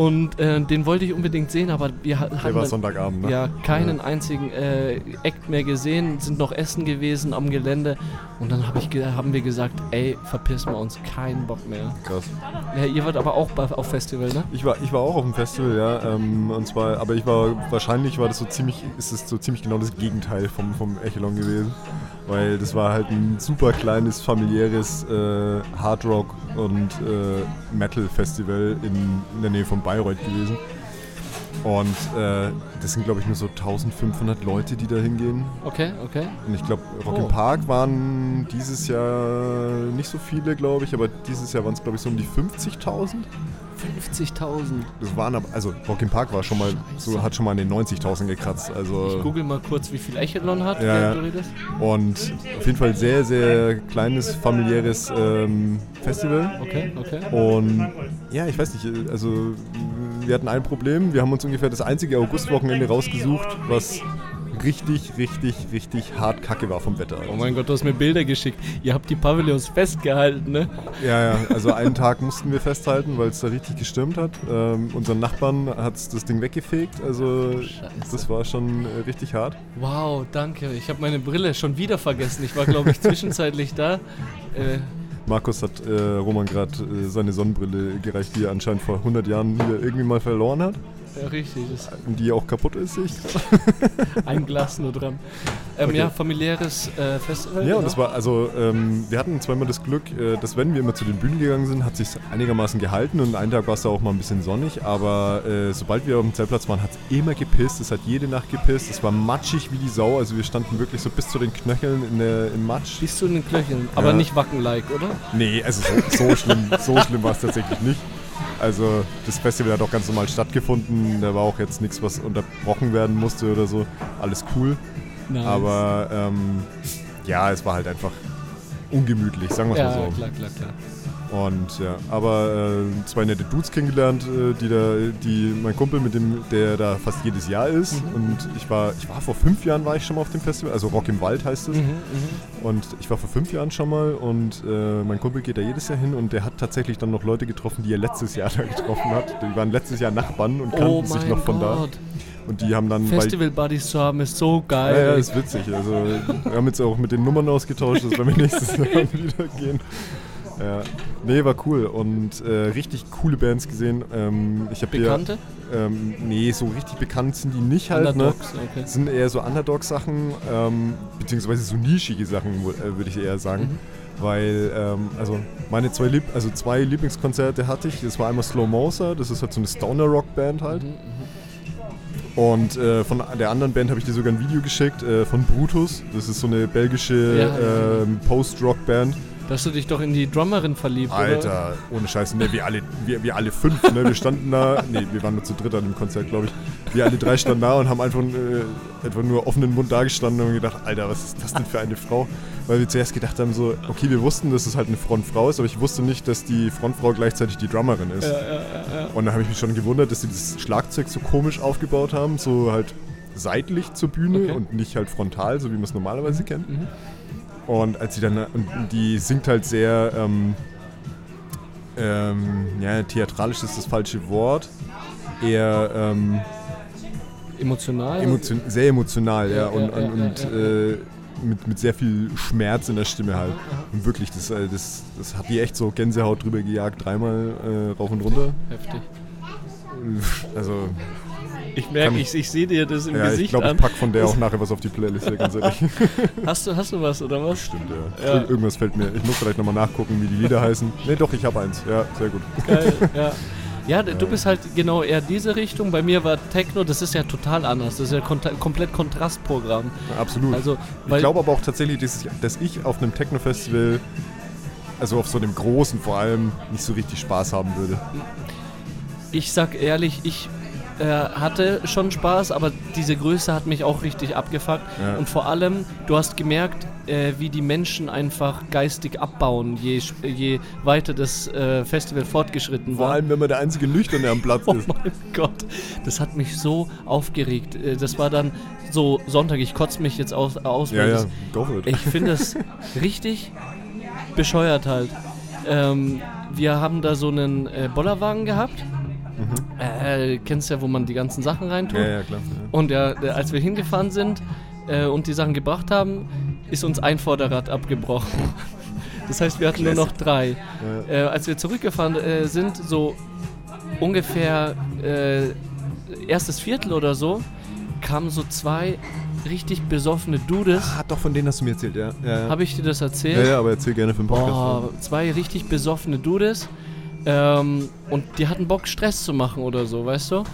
und äh, den wollte ich unbedingt sehen, aber wir ha- Der hatten war Sonntagabend, ne? ja keinen einzigen äh, Act mehr gesehen, sind noch essen gewesen am Gelände und dann hab ich haben wir gesagt, ey, verpissen wir uns, keinen Bock mehr. Krass. Ja, ihr wart aber auch bei, auf Festival, ne? Ich war, ich war auch auf dem Festival, ja. Ähm, und zwar, aber ich war, wahrscheinlich war das so ziemlich, ist es so ziemlich genau das Gegenteil vom, vom Echelon gewesen. Weil das war halt ein super kleines, familiäres äh, Hardrock und äh, Metal-Festival in, in der Nähe von Bayreuth gewesen. Und äh, das sind, glaube ich, nur so 1500 Leute, die da hingehen. Okay, okay. Und ich glaube, Rock Oh. Park waren dieses Jahr nicht so viele, glaube ich, aber dieses Jahr waren es, glaube ich, so um die 50.000. 50.000. Das waren aber, also Rock im Park war schon mal, so, hat schon mal an den 90.000 gekratzt. Also Ich google mal kurz, wie viel Echelon hat, Ja, während ja. du redest. und auf jeden Fall sehr, sehr kleines familiäres ähm, Festival. Okay, okay. Und ja, ich weiß nicht, also wir hatten ein Problem. Wir haben uns ungefähr das einzige Augustwochenende rausgesucht, was richtig, richtig, richtig hart kacke war vom Wetter. Oh mein Gott, du hast mir Bilder geschickt. Ihr habt die Pavillons festgehalten, ne? Ja, ja, also einen Tag mussten wir festhalten, weil es da richtig gestürmt hat. Ähm, unseren Nachbarn hat das Ding weggefegt, also das war schon äh, richtig hart. Wow, danke. Ich habe meine Brille schon wieder vergessen. Ich war, glaube ich, zwischenzeitlich da. Äh, Markus hat äh, Roman gerade äh, seine Sonnenbrille gereicht, die er anscheinend vor 100 Jahren irgendwie mal verloren hat ja, richtig, die auch kaputt ist. Ich. (laughs) ein Glas nur dran. Ähm, Okay. Ja, familiäres äh, Festival. Ja, und genau. das war, also ähm, wir hatten zweimal das Glück, äh, dass wenn wir immer zu den Bühnen gegangen sind, hat sich einigermaßen gehalten und einen Tag war es da auch mal ein bisschen sonnig, aber äh, sobald wir auf dem Zeltplatz waren, hat es immer gepisst, es hat jede Nacht gepisst, es war matschig wie die Sau, also wir standen wirklich so bis zu den Knöcheln in der, im Matsch. Bis zu den Knöcheln. Aber Ja. nicht Wacken-like, oder? Nee, also so, so schlimm, so schlimm war es tatsächlich nicht. Also das Festival hat auch ganz normal stattgefunden, da war auch jetzt nichts, was unterbrochen werden musste oder so, alles cool. Nice. Aber ähm, ja, es war halt einfach ungemütlich, sagen wir es Ja, mal so. klar, klar, klar. Und ja, aber äh, zwei nette Dudes kennengelernt, äh, die da, die mein Kumpel mit dem, der da fast jedes Jahr ist. Mhm. Und ich war, ich war vor fünf Jahren war ich schon mal auf dem Festival, also Rock im Wald heißt es. Mhm, mhm. Und ich war vor fünf Jahren schon mal und äh, mein Kumpel geht da jedes Jahr hin und der hat tatsächlich dann noch Leute getroffen, die er letztes Jahr (laughs) da getroffen hat. Die waren letztes Jahr Nachbarn und kannten Oh sich noch von da. Gott. Und die haben dann Festival-Buddies zu haben ist so geil. Ja, ja, ist witzig. Also wir haben jetzt auch mit den Nummern ausgetauscht, dass wir (laughs) nächstes Jahr (laughs) wieder gehen. Ja. Nee, war cool und äh, richtig coole Bands gesehen. Ähm, ich Bekannte? Ähm, nee, so richtig bekannt sind die nicht halt. Underdogs, ne? okay. Sind eher so Underdog-Sachen, ähm, beziehungsweise so nischige Sachen, äh, würde ich eher sagen. Mhm. Weil, ähm, also meine zwei, Lieb also zwei Lieblingskonzerte hatte ich. Das war einmal Slow Moser, das ist halt so eine Stoner-Rock-Band halt. Mhm, mhm. Und äh, von der anderen Band habe ich dir sogar ein Video geschickt, äh, von Brutus. Das ist so eine belgische Ja, ähm, Post-Rock-Band. Da hast du dich doch in die Drummerin verliebt, oder? Alter, ohne Scheiße, ne, wir alle, wir, wir alle fünf, ne, wir standen da, (laughs) nee, wir waren nur zu dritt an dem Konzert, glaube ich. Wir alle drei standen da und haben einfach, äh, einfach nur offenen Mund dagestanden und haben gedacht, Alter, was ist das denn für eine Frau? Weil wir zuerst gedacht haben, so, okay, wir wussten, dass es halt eine Frontfrau ist, aber ich wusste nicht, dass die Frontfrau gleichzeitig die Drummerin ist. Ja, ja, ja. Und dann habe ich mich schon gewundert, dass sie das Schlagzeug so komisch aufgebaut haben, so halt seitlich zur Bühne Okay. und nicht halt frontal, so wie man es normalerweise kennt. Mhm. Und als sie dann, und die singt halt sehr, ähm, ähm, ja, theatralisch ist das falsche Wort, eher ähm, Emotional? emotion sehr emotional, ja, Ja, und, ja, ja, und, Äh, mit, mit sehr viel Schmerz in der Stimme halt. Und wirklich, das, äh, das, das hat die echt so Gänsehaut drüber gejagt, dreimal äh, rauf und runter. Heftig. Also, Ich merke, ich, ich sehe dir das im ja, ich Gesicht glaube, ich an. pack von der (laughs) auch nachher was auf die Playlist, ja, ganz ehrlich. (laughs) Hast du, hast du was, oder was? Stimmt, ja. Ja. Ir irgendwas fällt mir. Ich muss vielleicht nochmal nachgucken, wie die Lieder (laughs) heißen. Ne, doch, ich habe eins. Ja, sehr gut. Geil, ja. Ja, du bist halt genau eher diese Richtung. Bei mir war Techno, das ist ja total anders. Das ist ja kontra komplett Kontrastprogramm. Absolut. Also, ich glaube aber auch tatsächlich, dass ich, dass ich auf einem Techno-Festival, also auf so einem großen vor allem, nicht so richtig Spaß haben würde. ich sag ehrlich, ich äh, hatte schon Spaß, aber diese Größe hat mich auch richtig abgefuckt. Ja. Und vor allem, du hast gemerkt, äh, wie die Menschen einfach geistig abbauen, je, je weiter das äh, Festival fortgeschritten Vor war. allem, wenn man der einzige Nüchterne am Platz (laughs) Oh ist. mein Gott, das hat mich so aufgeregt. Äh, Das war dann so Sonntag, ich kotze mich jetzt aus, aus Ja, ja, das, ich finde es (laughs) richtig bescheuert halt. Ähm, wir haben da so einen äh, Bollerwagen gehabt. Äh, kennst ja, wo man die ganzen Sachen reintut. Mhm. ja, ja, klar. Ja. Und ja, der, als wir hingefahren sind äh, und die Sachen gebracht haben, ist uns ein Vorderrad abgebrochen. (laughs) Das heißt, wir hatten nur noch drei. Ja. Äh, als wir zurückgefahren äh, sind, so ungefähr äh, erstes Viertel oder so, kamen so zwei richtig besoffene Dudes. Ah, doch, von denen hast du mir erzählt, ja. Ja, ja. Habe ich dir das erzählt? ja, ja, aber erzähl gerne für den Podcast. Boah, zwei richtig besoffene Dudes. Ähm, und die hatten Bock, Stress zu machen oder so, weißt du?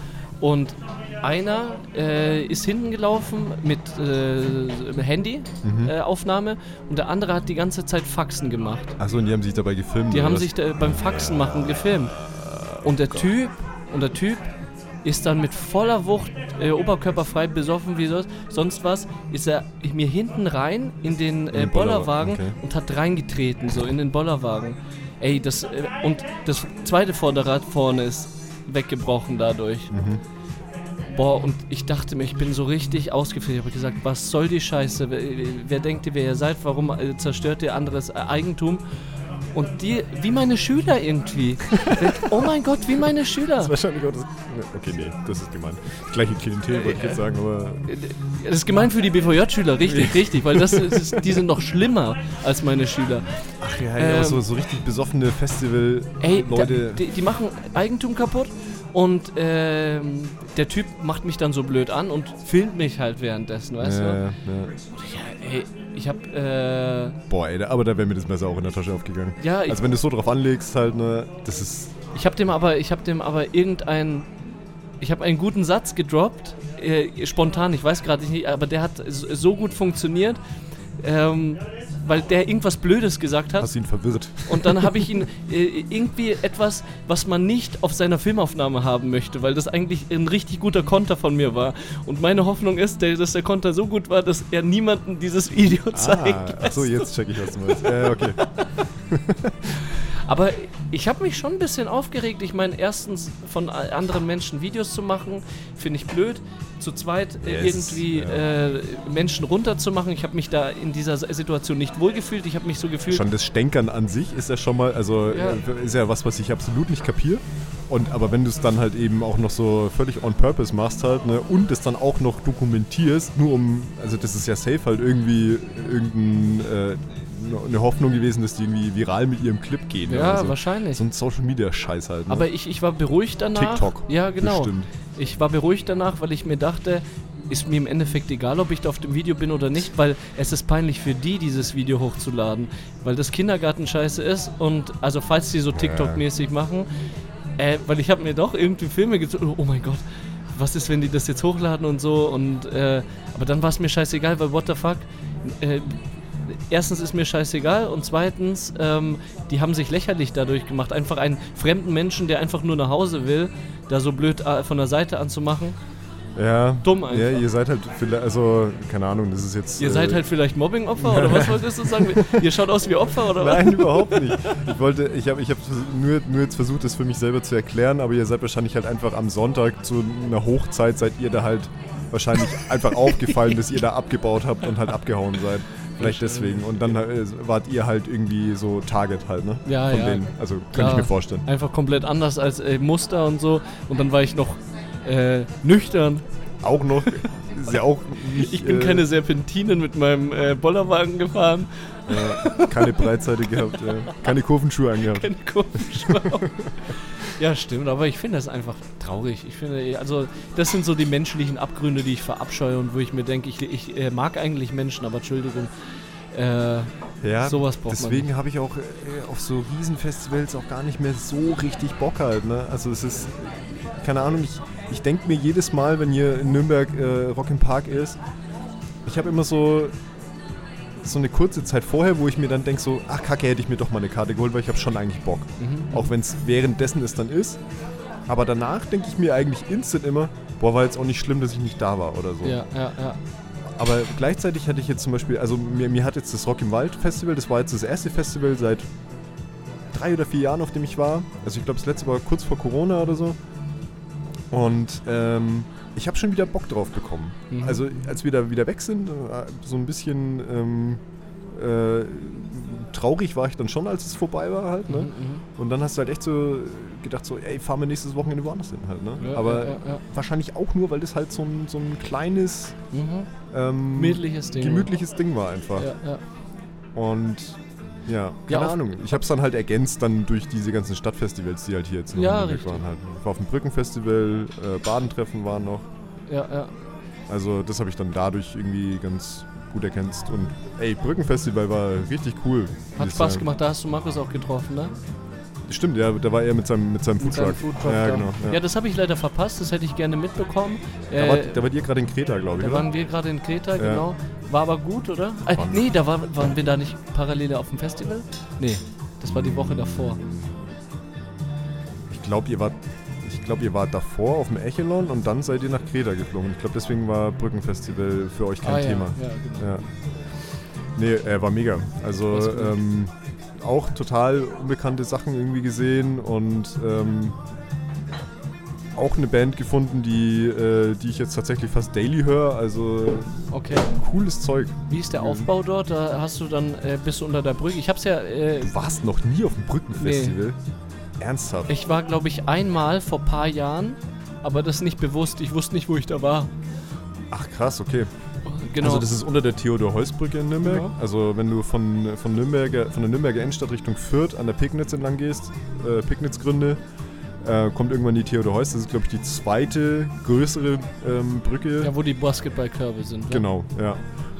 Und einer äh, ist hinten gelaufen mit äh, Handy-Aufnahme äh, Aufnahme und der andere hat die ganze Zeit Faxen gemacht. Achso, und die haben sich dabei gefilmt. Die haben was? sich da beim Faxen machen gefilmt. Und der Typ, und der Typ ist dann mit voller Wucht, äh, oberkörperfrei besoffen wie sonst, sonst was, ist er mir hinten rein in den, äh, den Bollerwagen, Bollerwagen okay. und hat reingetreten, so in den Bollerwagen. Ey, das, äh, und das zweite Vorderrad vorne ist weggebrochen dadurch. Mhm. Boah, und ich dachte mir, ich bin so richtig ausgeflippt. Ich habe gesagt, was soll die Scheiße? Wer, wer denkt ihr, wer ihr seid? Warum äh, zerstört ihr anderes äh, Eigentum? Und die, wie meine Schüler irgendwie. (laughs) oh mein Gott, wie meine Schüler. Das ist wahrscheinlich auch das. Okay, nee, das ist gemein. Das gleiche Klientel wollte ich jetzt sagen, aber. Das ist gemein für die BVJ-Schüler, richtig, richtig, weil das ist, die sind noch schlimmer als meine Schüler. Ach ja, Ähm, ja so, so richtig besoffene Festival. Ey, da, Leute. die, die machen Eigentum kaputt und ähm, der Typ macht mich dann so blöd an und filmt mich halt währenddessen, weißt ja, du? ja, ja. Ey, ich hab, äh, Boah, ey, aber da wäre mir das Messer auch in der Tasche aufgegangen. ja, ich, Also wenn du es so drauf anlegst, halt, ne, das ist. ich hab dem aber, ich hab dem aber irgendein, ich habe einen guten Satz gedroppt, äh, spontan, ich weiß gerade nicht, aber der hat so, so gut funktioniert, ähm, weil der irgendwas Blödes gesagt hat. Hast ihn verwirrt. Und dann habe ich ihn äh, irgendwie etwas, was man nicht auf seiner Filmaufnahme haben möchte, weil das eigentlich ein richtig guter Konter von mir war. Und meine Hoffnung ist, dass der Konter so gut war, dass er niemandem dieses Video zeigt. Ah, achso, jetzt check ich, was du meinst. Ja, okay. (laughs) Aber ich habe mich schon ein bisschen aufgeregt. Ich meine, erstens von anderen Menschen Videos zu machen, finde ich blöd. Zu zweit äh, Yes, irgendwie ja. äh, Menschen runterzumachen. Ich habe mich da in dieser Situation nicht wohlgefühlt. Ich habe mich so gefühlt. Schon das Stänkern an sich ist ja schon mal, also Ja. äh, ist ja was, was ich absolut nicht kapiere. Und aber wenn du es dann halt eben auch noch so völlig on purpose machst halt, ne, und es dann auch noch dokumentierst, nur um, also das ist ja safe halt irgendwie irgendein, äh, eine Hoffnung gewesen, dass die irgendwie viral mit ihrem Clip gehen. Ja, so. wahrscheinlich. So ein Social Media Scheiß halt. Ne? Aber ich, ich war beruhigt danach. TikTok. Ja, genau. Bestimmt. Ich war beruhigt danach, weil ich mir dachte, ist mir im Endeffekt egal, ob ich da auf dem Video bin oder nicht, weil es ist peinlich für die, dieses Video hochzuladen. Weil das Kindergarten-Scheiße ist und, also falls die so TikTok-mäßig machen, äh, weil ich habe mir doch irgendwie Filme gezogen, oh mein Gott, was ist, wenn die das jetzt hochladen und so und, äh, aber dann war es mir scheißegal, weil what the fuck, äh, erstens ist mir scheißegal und zweitens, ähm, die haben sich lächerlich dadurch gemacht. Einfach einen fremden Menschen, der einfach nur nach Hause will, da so blöd äh, von der Seite anzumachen. Ja. Dumm einfach. Ja, ihr seid halt, vielleicht, also, keine Ahnung, das ist jetzt. Ihr äh, seid halt vielleicht Mobbing-Opfer oder was (laughs) wolltest du sagen? Ihr schaut aus wie Opfer oder was? Nein, überhaupt nicht. Ich wollte, ich habe ich hab nur, nur jetzt versucht, das für mich selber zu erklären, aber ihr seid wahrscheinlich halt einfach am Sonntag zu einer Hochzeit, seid ihr da halt wahrscheinlich einfach (laughs) aufgefallen, dass ihr da abgebaut habt und halt abgehauen seid. Vielleicht deswegen. Und dann äh, wart ihr halt irgendwie so Target halt, ne? Ja, Von ja. denen. Also könnte ich mir vorstellen. Einfach komplett anders als äh, Muster und so. Und dann war ich noch äh, nüchtern. Auch noch, (laughs) ist ja auch nicht, Ich bin äh, keine Serpentinen mit meinem äh, Bollerwagen gefahren. Äh, keine Breitseite gehabt, äh, keine Kurvenschuhe angehabt. Keine Kurvenschwau. (laughs) ja, stimmt, aber ich finde das einfach traurig. Ich finde, also, das sind so die menschlichen Abgründe, die ich verabscheue und wo ich mir denke, ich, ich äh, mag eigentlich Menschen, aber Entschuldigung. Äh, Ja, Sowas braucht deswegen habe ich auch äh, auf so Riesenfestivals auch gar nicht mehr so richtig Bock halt. Ne? Also es ist, keine Ahnung, ich, ich denke mir jedes Mal, wenn hier in Nürnberg äh, Rock im Park ist, ich habe immer so so eine kurze Zeit vorher, wo ich mir dann denke so, ach kacke, hätte ich mir doch mal eine Karte geholt, weil ich habe schon eigentlich Bock. mhm. Auch wenn es währenddessen es dann ist. Aber danach denke ich mir eigentlich instant immer, boah, war jetzt auch nicht schlimm, dass ich nicht da war oder so. Ja, ja, ja. Aber gleichzeitig hatte ich jetzt zum Beispiel, also mir, mir hat jetzt das Rock im Wald Festival, das war jetzt das erste Festival seit drei oder vier Jahren, auf dem ich war. Also ich glaube, das letzte war kurz vor Corona oder so. Und ähm, ich habe schon wieder Bock drauf bekommen. Mhm. Also als wir da wieder weg sind, äh, so ein bisschen ähm, äh, traurig war ich dann schon, als es vorbei war halt. Ne? Mhm, mhm. Und dann hast du halt echt so gedacht, so, ey, fahren wir nächstes Wochenende woanders hin halt. Ne? Ja, Aber ja, ja, wahrscheinlich auch nur, weil das halt so ein, so ein kleines Mhm. ähm, Gemütliches Ding. gemütliches Ding war einfach. Und ja, Ja, keine auf- Ahnung. Ich habe es dann halt ergänzt dann durch diese ganzen Stadtfestivals, die halt hier jetzt noch Ja, richtig. waren. Halt. Ich war auf dem Brückenfestival, äh, Badentreffen waren noch. ja, ja. Also das habe ich dann dadurch irgendwie ganz gut ergänzt. Und ey, Brückenfestival war richtig cool. Hat Spaß sagen. gemacht, da hast du Markus auch getroffen, ne? Stimmt, ja, da war er mit seinem, mit seinem Foodtruck. Foodtruck ja, genau. Ja. Ja, das habe ich leider verpasst, das hätte ich gerne mitbekommen. da, Äh, war, da wart ihr gerade in Kreta, glaube ich, da oder? waren wir gerade in Kreta, genau. War aber gut, oder? Äh, nee, da war, waren wir da nicht parallel auf dem Festival? Nee, das war die Woche davor. Ich glaube, ihr wart. Ich glaube, ihr wart davor auf dem Echelon und dann seid ihr nach Kreta geflogen. Ich glaube, deswegen war Brückenfestival für euch kein ah, Thema. Ja, genau. Ja. Nee, er war mega. Also ähm, auch total unbekannte Sachen irgendwie gesehen und ähm, auch eine Band gefunden, die, äh, die ich jetzt tatsächlich fast daily höre. Also Okay. cooles Zeug. Wie ist der Mhm. Aufbau dort? Da hast du dann, äh, bist du unter der Brücke. Ich hab's ja, äh, Du warst noch nie auf dem Brückenfestival? Ernsthaft? ich war glaube ich einmal vor paar Jahren, aber das nicht bewusst. Ich wusste nicht, wo ich da war. Ach krass, okay. Genau. Also das ist unter der Theodor-Heuss-Brücke in Nürnberg. Genau. Also wenn du von, von, Nürnberger, von der Nürnberger Innenstadt Richtung Fürth an der Pegnitz entlang gehst, äh, Pegnitzgründe, äh, kommt irgendwann die Theodor-Heuss. Das ist, glaube ich, die zweite größere ähm, Brücke. ja, wo die Basketballkörbe sind. Ne? Genau, ja.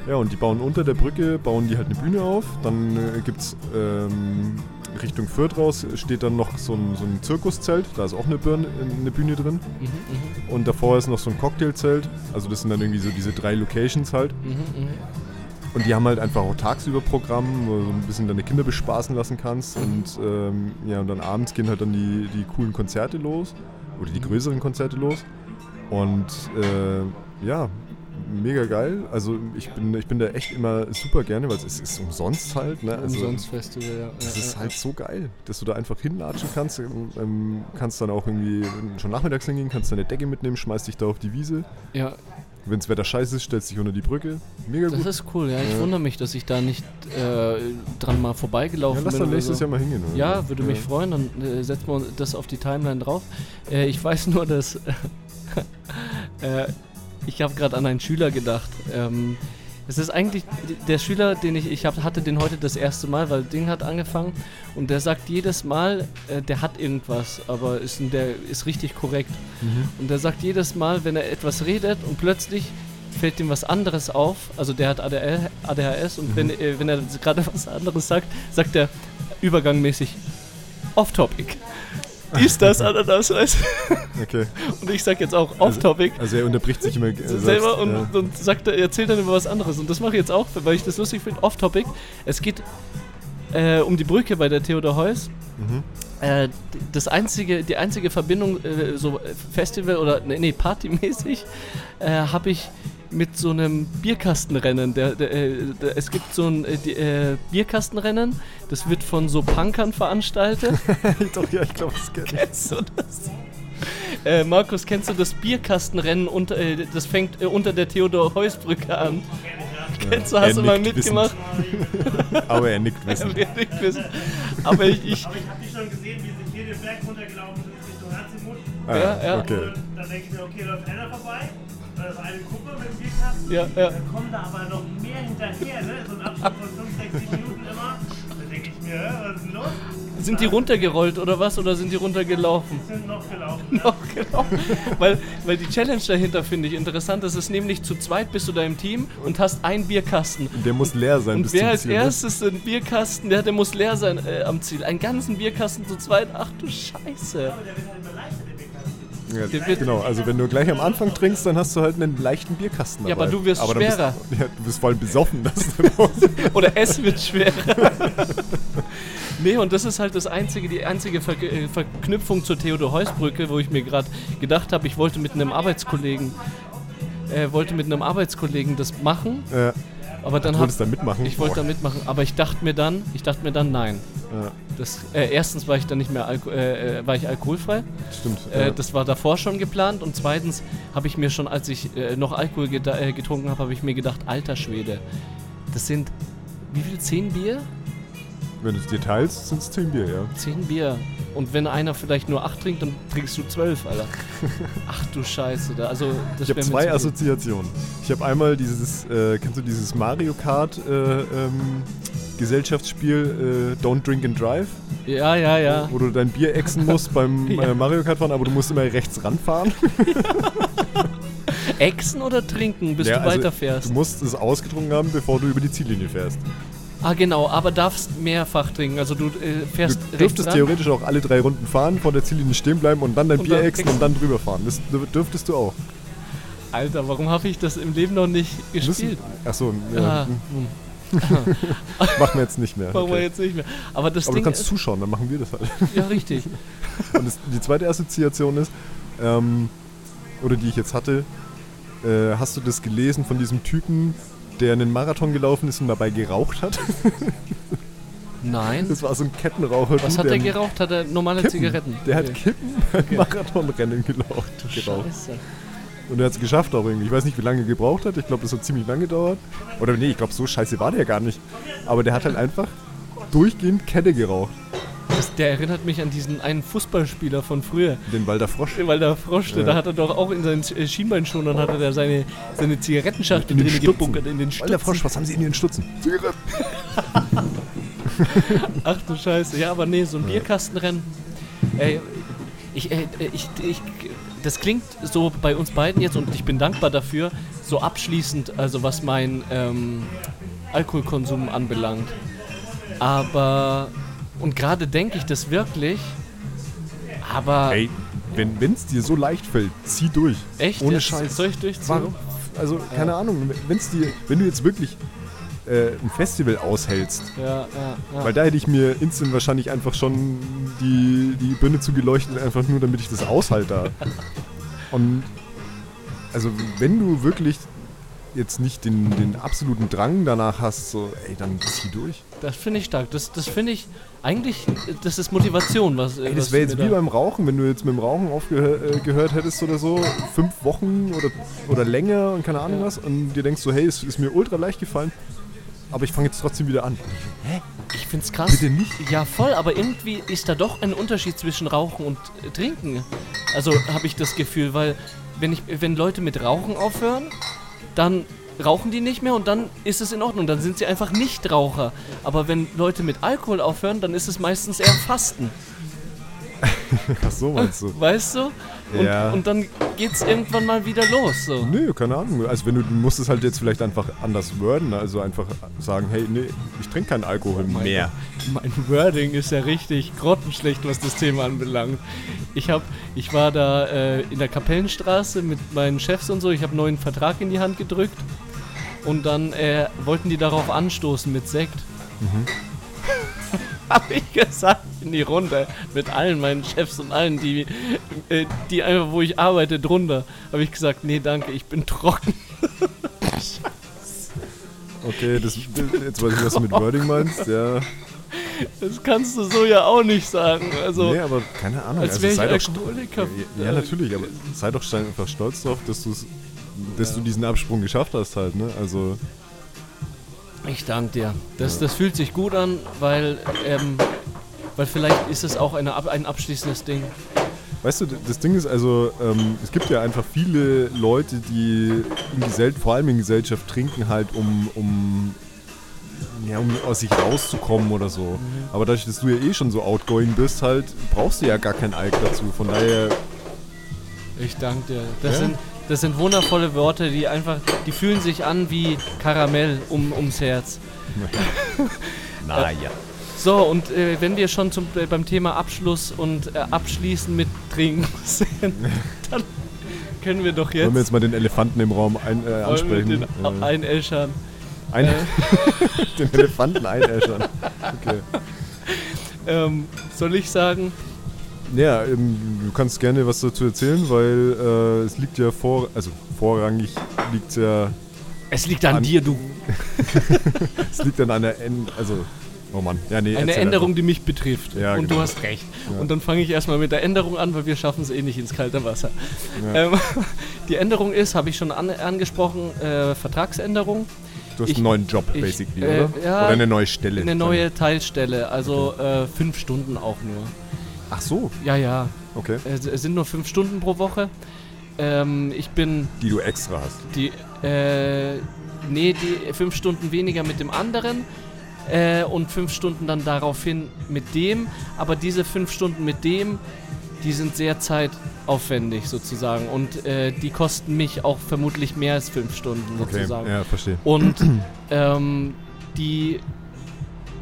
Ja, und die bauen unter der Brücke, bauen die halt eine Bühne auf. Dann äh, gibt es ähm, Richtung Fürth raus, steht dann noch so ein, so ein Zirkuszelt. Da ist auch eine, Birne, eine Bühne drin. Mhm, mhm, Und davor ist noch so ein Cocktailzelt. Also das sind dann irgendwie so diese drei Locations halt. mhm, mhm. Und die haben halt einfach auch tagsüber Programm, wo du ein bisschen deine Kinder bespaßen lassen kannst. Und ähm, ja, und dann abends gehen halt dann die, die coolen Konzerte los. Oder die größeren Konzerte los. Und äh, ja, mega geil. Also ich bin, ich bin da echt immer super gerne, weil es ist, ist umsonst halt. Ne? Also, Umsonst Festival, ja. Das ja, ist ja, halt so geil, dass du da einfach hinlatschen kannst. Ähm, ähm, kannst dann auch irgendwie schon nachmittags hingehen, kannst deine Decke mitnehmen, schmeißt dich da auf die Wiese. Ja, Wenn das Wetter scheiße ist, stellst du dich unter die Brücke. Mega Das gut. ist cool, ja. Ich Ja. wundere mich, dass ich da nicht äh, dran mal vorbeigelaufen Ja, lass bin. dann nächstes so. Jahr mal hingehen. Oder? Ja, würde mich freuen, dann äh, setzen wir das auf die Timeline drauf. Äh, ich weiß nur, dass (laughs) äh, ich habe gerade an einen Schüler gedacht. Ähm, es ist eigentlich der Schüler, den ich, ich hab, hatte den heute das erste Mal, weil Ding hat angefangen und der sagt jedes Mal, äh, der hat irgendwas, aber ist, der ist richtig korrekt. Mhm. Und der sagt jedes Mal, wenn er etwas redet und plötzlich fällt ihm was anderes auf, also der hat ADL, ADHS und wenn, äh, wenn er gerade (laughs) was anderes sagt, sagt er übergangmäßig off-topic. Dies, das, Ananas? Okay. Und ich sag jetzt auch off-topic. Also er unterbricht sich immer äh, selbst, selber und, ja. und sagt, er erzählt dann über was anderes. Und das mache ich jetzt auch, weil ich das lustig finde. Off-topic. Es geht äh, um die Brücke bei der Theodor Heuss. Mhm. Äh, das einzige, die einzige Verbindung, äh, so äh, Festival oder nee, nee Partymäßig, äh, habe ich mit so einem Bierkastenrennen. Der, der, äh, der, es gibt so ein äh, die, äh, Bierkastenrennen, das wird von so Punkern veranstaltet. (laughs) Doch, ja, ich glaube, das kennt kennst du das? Äh, Markus, kennst du das Bierkastenrennen? Unter, äh, das fängt äh, unter der Theodor-Heuss-Brücke an. Kennst du, hast du mal mitgemacht? Aber er nickt wissen. (laughs) Aber ich, ich Aber ich habe die schon gesehen, wie sie hier den Berg runtergelaufen sind Richtung Herzimut. Ah, Ja, ja. Okay. Und dann denke ich mir, okay, läuft einer vorbei. Da ist eine Gruppe mit dem Bierkasten. Ja, ja. Dann kommen da aber noch mehr hinterher, ne? So ein Abstand von 5, 6, 7 Minuten immer. Da denke ich mir, was ist denn los? Sind die runtergerollt oder was? Oder sind die runtergelaufen? Die sind noch gelaufen. Noch genau. weil, weil die Challenge dahinter finde ich interessant. Das ist nämlich zu zweit bist du da im Team und hast einen Bierkasten. Und der muss leer sein Und bis wer zum als Ziel. ne? erstes den Bierkasten, der, der muss leer sein äh, am Ziel. Einen ganzen Bierkasten zu zweit. Ach du Scheiße. Aber der wird halt leichter, der Bierkasten. Ja, genau, also wenn du gleich am Anfang trinkst, dann hast du halt einen leichten Bierkasten dabei. Ja, aber du wirst dann schwerer. Bist, (laughs) ja, du bist voll besoffen. (laughs) Oder es wird schwerer. (laughs) nee, und das ist halt das einzige, die einzige Ver äh, Verknüpfung zur Theodor-Heuss-Brücke, wo ich mir gerade gedacht habe, ich wollte mit einem Arbeitskollegen, äh, wollte mit einem Arbeitskollegen das machen, äh, aber dann hab, da mitmachen. ich wollte da mitmachen, aber ich dachte mir dann, ich dachte mir dann nein. Ja, Das, äh, erstens war ich dann nicht mehr alko äh, äh, war ich alkoholfrei. stimmt. Äh, ja. das war davor schon geplant und zweitens habe ich mir schon, als ich äh, noch Alkohol geda- äh, getrunken habe, habe ich mir gedacht, alter Schwede, das sind wie viel? Zehn Bier? Wenn du es dir teilst, sind es 10 Bier, ja. Zehn Bier. Und wenn einer vielleicht nur acht trinkt, dann trinkst du zwölf, Alter. (laughs) Ach du Scheiße. Da, also, das Ich habe zwei. Assoziationen. Ich habe einmal dieses, äh, kennst du dieses Mario Kart äh, ähm, Gesellschaftsspiel äh, Don't Drink and Drive, Ja, ja, ja. wo du dein Bier exen musst beim (laughs) Ja. äh, Mario Kart fahren, aber du musst immer rechts ranfahren. (laughs) Exen oder trinken, bis Ja, du also weiterfährst? Du musst es ausgetrunken haben, bevor du über die Ziellinie fährst. Ah, genau, aber darfst mehrfach trinken. Also du äh, Du fährst rechts dürftest theoretisch auch alle drei Runden fahren, vor der Ziellinie stehen bleiben und dann dein Und Bier dann exen und dann drüber fahren. Das dür- dürftest du auch. Alter, warum habe ich das im Leben noch nicht gespielt? Achso, Ah, ja, hm. (laughs) machen wir jetzt nicht mehr. Machen wir Okay. jetzt nicht mehr. Aber das Aber du Ding kannst ist, zuschauen, dann machen wir das halt. ja richtig. (laughs) Und das, die zweite Assoziation ist, ähm, oder die ich jetzt hatte, äh, hast du das gelesen von diesem Typen, der einen Marathon gelaufen ist und dabei geraucht hat? (laughs) Nein. Das war so ein Kettenraucher. Was hat der geraucht? Hat er normale Kippen. Zigaretten? Der hat Okay. Kippen beim Marathonrennen geraucht. geraucht. Scheiße. Und er hat es geschafft auch irgendwie. Ich weiß nicht, wie lange er gebraucht hat. Ich glaube, das hat ziemlich lange gedauert. Oder nee, ich glaube, so scheiße war der gar nicht. Aber der hat halt einfach durchgehend Kette geraucht. Das, der erinnert mich an diesen einen Fußballspieler von früher. Den Walder Frosch. Weil der Frosch, Ja. da hat er doch auch in seinen äh, Schienbeinschonern hat er da seine, seine Zigarettenschachtel In den drin gebunkert in den Stutzen. Walder Frosch, was haben sie in ihren Stutzen? Zigaretten. (laughs) Ach du Scheiße. Ja, aber nee, so ein Bierkastenrennen. Ey, ich, äh, ich, ich, das klingt so bei uns beiden jetzt und ich bin dankbar dafür, so abschließend, also was mein ähm, Alkoholkonsum anbelangt. Aber, und gerade denke ich das wirklich, aber Ey, wenn es dir so leicht fällt, zieh durch. echt, Ohne jetzt Scheiß. soll ich durchziehen? Warum? Also, keine Ahnung, wenn's dir, wenn du jetzt wirklich äh, ein Festival aushältst, Ja, ja, ja. weil da hätte ich mir instant wahrscheinlich einfach schon die, die Birne zugeleuchtet, einfach nur damit ich das aushalte. (laughs) Und also wenn du wirklich jetzt nicht den, den absoluten Drang danach hast, so, ey, dann zieh durch. Das finde ich stark. Das, das finde ich eigentlich, das ist Motivation. Was, Ey, das wäre jetzt wie beim Rauchen, wenn du jetzt mit dem Rauchen aufgehört äh, hättest oder so, fünf Wochen oder, oder länger und keine Ahnung Ja. was, und dir denkst so, hey, es ist mir ultra leicht gefallen, aber ich fange jetzt trotzdem wieder an. Hä? Ich finde es krass. Bitte nicht? Ja, voll, aber irgendwie ist da doch ein Unterschied zwischen Rauchen und äh, Trinken. Also habe ich das Gefühl, weil wenn, ich, wenn Leute mit Rauchen aufhören, dann rauchen die nicht mehr und dann ist es in Ordnung, dann sind sie einfach nicht Raucher. Aber wenn Leute mit Alkohol aufhören, dann ist es meistens eher Fasten, (laughs) Ach so meinst du? weißt du? Und, Ja. und dann geht's irgendwann mal wieder los. So. Nö, keine Ahnung. Also wenn du, du musst es halt jetzt vielleicht einfach anders worden, also einfach sagen, hey, nee, ich trinke keinen Alkohol mein mehr. Mein Wording ist ja richtig grottenschlecht, was das Thema anbelangt. Ich hab, ich war da äh, in der Kapellenstraße mit meinen Chefs und so. Ich habe einen neuen Vertrag in die Hand gedrückt und dann äh, wollten die darauf anstoßen mit Sekt. (laughs) Hab ich gesagt in die Runde mit allen meinen Chefs und allen, die, äh, die einfach, wo ich arbeite, drunter. Habe ich gesagt, nee, danke, ich bin trocken. (laughs) Okay, das, jetzt weiß ich, was du mit Wording meinst. Ja. Das kannst du so ja auch nicht sagen. Also, nee, aber keine Ahnung. als also wäre ich sei doch, Alkoholiker. ja, ja, natürlich, aber sei doch einfach stolz drauf, dass, dass du diesen Absprung geschafft hast halt, ne? Also, Ich danke dir. Das, das fühlt sich gut an, weil, ähm, weil vielleicht ist es auch eine, ein abschließendes Ding. weißt du, das Ding ist also, ähm, es gibt ja einfach viele Leute, die in Gesell vor allem in Gesellschaft trinken halt, um, um, ja, um aus sich rauszukommen oder so. Mhm. Aber dadurch, dass du ja eh schon so outgoing bist, halt, brauchst du ja gar kein Alk dazu. Von daher, Ich danke dir. Das, Ja? sind, das sind wundervolle Worte, die einfach, die fühlen sich an wie Karamell um, ums Herz. (laughs) naja. So, und äh, wenn wir schon zum, äh, beim Thema Abschluss und äh, Abschließen mit Trinken (laughs) sind, dann können wir doch jetzt Wollen wir jetzt mal den Elefanten im Raum ein, äh, ansprechen? den Äh, einäschern. ein, Äh, (laughs) den Elefanten einäschern. Okay. ähm, soll ich sagen, Ja, ähm, du kannst gerne was dazu erzählen, weil äh, es liegt ja vor, also vorrangig liegt es ja, es liegt an, An- dir, du. (laughs) es liegt an einer, En also, oh Mann, ja nee, Eine Änderung, einfach. die mich betrifft. Ja, und genau. du hast recht. Ja. Und dann fange ich erstmal mit der Änderung an, weil wir schaffen es eh nicht ins kalte Wasser. Ähm, (laughs) die Änderung ist, habe ich schon an, angesprochen, äh, Vertragsänderung. Du hast ich- einen neuen Job, ich- basically, äh, oder? ja, oder eine neue Stelle. Eine neue Teilstelle, also äh, fünf Stunden auch nur. Ach so, Ja, ja. okay. Es, sind nur fünf Stunden pro Woche. Ähm, ich bin Die du extra hast. die, äh, nee, die fünf Stunden weniger mit dem anderen äh, und fünf Stunden dann daraufhin mit dem. Aber diese fünf Stunden mit dem, die sind sehr zeitaufwendig sozusagen und äh, die kosten mich auch vermutlich mehr als fünf Stunden Okay, sozusagen. ja, verstehe. Und ähm, die.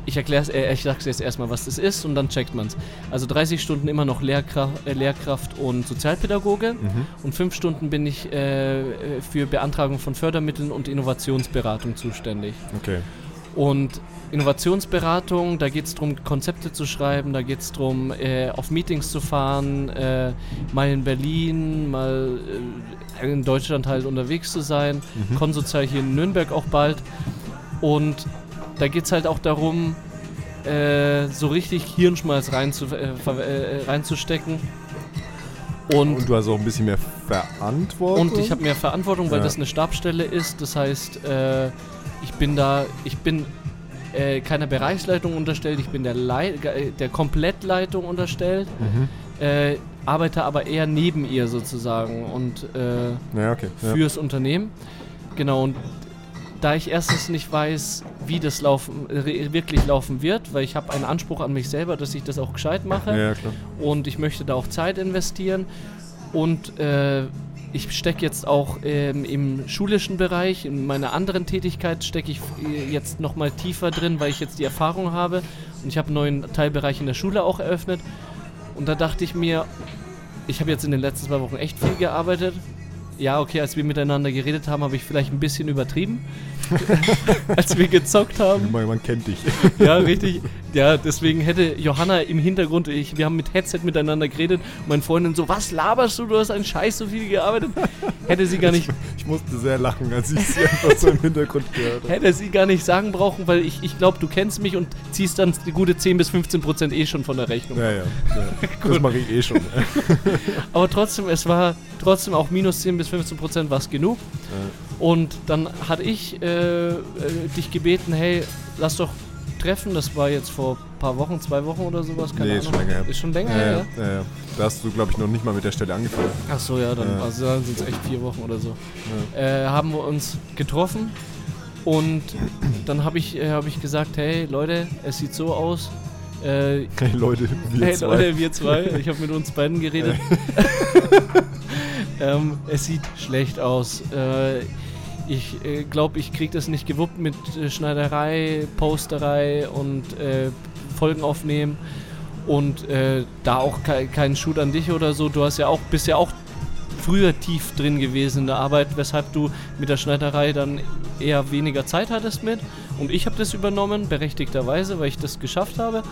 Ich erkläre es, äh, ich sag's jetzt erstmal, was das ist und dann checkt man's. Also 30 Stunden immer noch Lehrkraft, äh, Lehrkraft und Sozialpädagoge Mhm. und 5 Stunden bin ich äh, äh, für Beantragung von Fördermitteln und Innovationsberatung zuständig. Okay. Und Innovationsberatung, da geht es darum, Konzepte zu schreiben, da geht es darum, äh, auf Meetings zu fahren, äh, mal in Berlin, mal äh, in Deutschland halt unterwegs zu sein. Mhm. Konsozial hier in Nürnberg auch bald. Und da geht es halt auch darum, äh, so richtig Hirnschmalz reinzu, äh, äh, reinzustecken. Und, Und du hast auch ein bisschen mehr Verantwortung. und ich habe mehr Verantwortung, weil Ja. das eine Stabsstelle ist. Das heißt, äh, ich bin da, ich bin äh, keiner Bereichsleitung unterstellt, ich bin der, Lei äh, der Komplettleitung unterstellt, Mhm. äh, arbeite aber eher neben ihr sozusagen und äh, Ja, okay. Ja. fürs Unternehmen. Genau, und da ich erstens nicht weiß, wie das laufen, wirklich laufen wird, weil ich habe einen Anspruch an mich selber, dass ich das auch gescheit mache. Ja, ja, klar. und ich möchte da auch Zeit investieren. Und äh, ich stecke jetzt auch ähm, im schulischen Bereich, in meiner anderen Tätigkeit stecke ich äh, jetzt nochmal tiefer drin, weil ich jetzt die Erfahrung habe. Und ich habe einen neuen Teilbereich in der Schule auch eröffnet. Und da dachte ich mir, ich habe jetzt in den letzten zwei Wochen echt viel gearbeitet ja, okay, als wir miteinander geredet haben, habe ich vielleicht ein bisschen übertrieben. (laughs) als wir gezockt haben. Man, man kennt dich. Ja, richtig. Ja, deswegen hätte Johanna im Hintergrund, ich, wir haben mit Headset miteinander geredet und meine Freundin so, was laberst du, du hast einen Scheiß so viel gearbeitet. Hätte sie gar nicht, Ich musste sehr lachen, als ich sie einfach so im Hintergrund gehört habe. hätte sie gar nicht sagen brauchen, weil ich, ich glaube, du kennst mich und ziehst dann die gute 10 bis 15 Prozent eh schon von der Rechnung. Ja, ja. ja. (laughs) Das mache ich eh schon. Aber trotzdem, es war trotzdem auch minus 10 bis 15 Prozent was genug. Und dann hatte ich äh, äh, dich gebeten, hey, lass doch treffen. Das war jetzt vor ein paar Wochen, zwei Wochen oder sowas. Keine Nee, ist Ahnung. schon länger her. Ist schon länger Ja, her, ja, ja, ja. Da hast du, glaube ich, noch nicht mal mit der Stelle angefangen. Ach so, ja, dann, Ja. also dann sind es echt vier Wochen oder so. Äh, haben wir uns getroffen und dann habe ich, äh, hab ich gesagt, hey Leute, es sieht so aus. Äh, Hey Leute, wir hey zwei. Leute, wir zwei, ich habe mit uns beiden geredet. (laughs) ähm, es sieht schlecht aus. Äh, ich äh, glaube, ich kriege das nicht gewuppt mit äh, Schneiderei, Posterei und äh, Folgen aufnehmen. Und äh, da auch ke kein Shoot an dich oder so. Du hast ja auch, bist ja auch früher tief drin gewesen in der Arbeit, weshalb du mit der Schneiderei dann eher weniger Zeit hattest mit. Und ich habe das übernommen, berechtigterweise, weil ich das geschafft habe.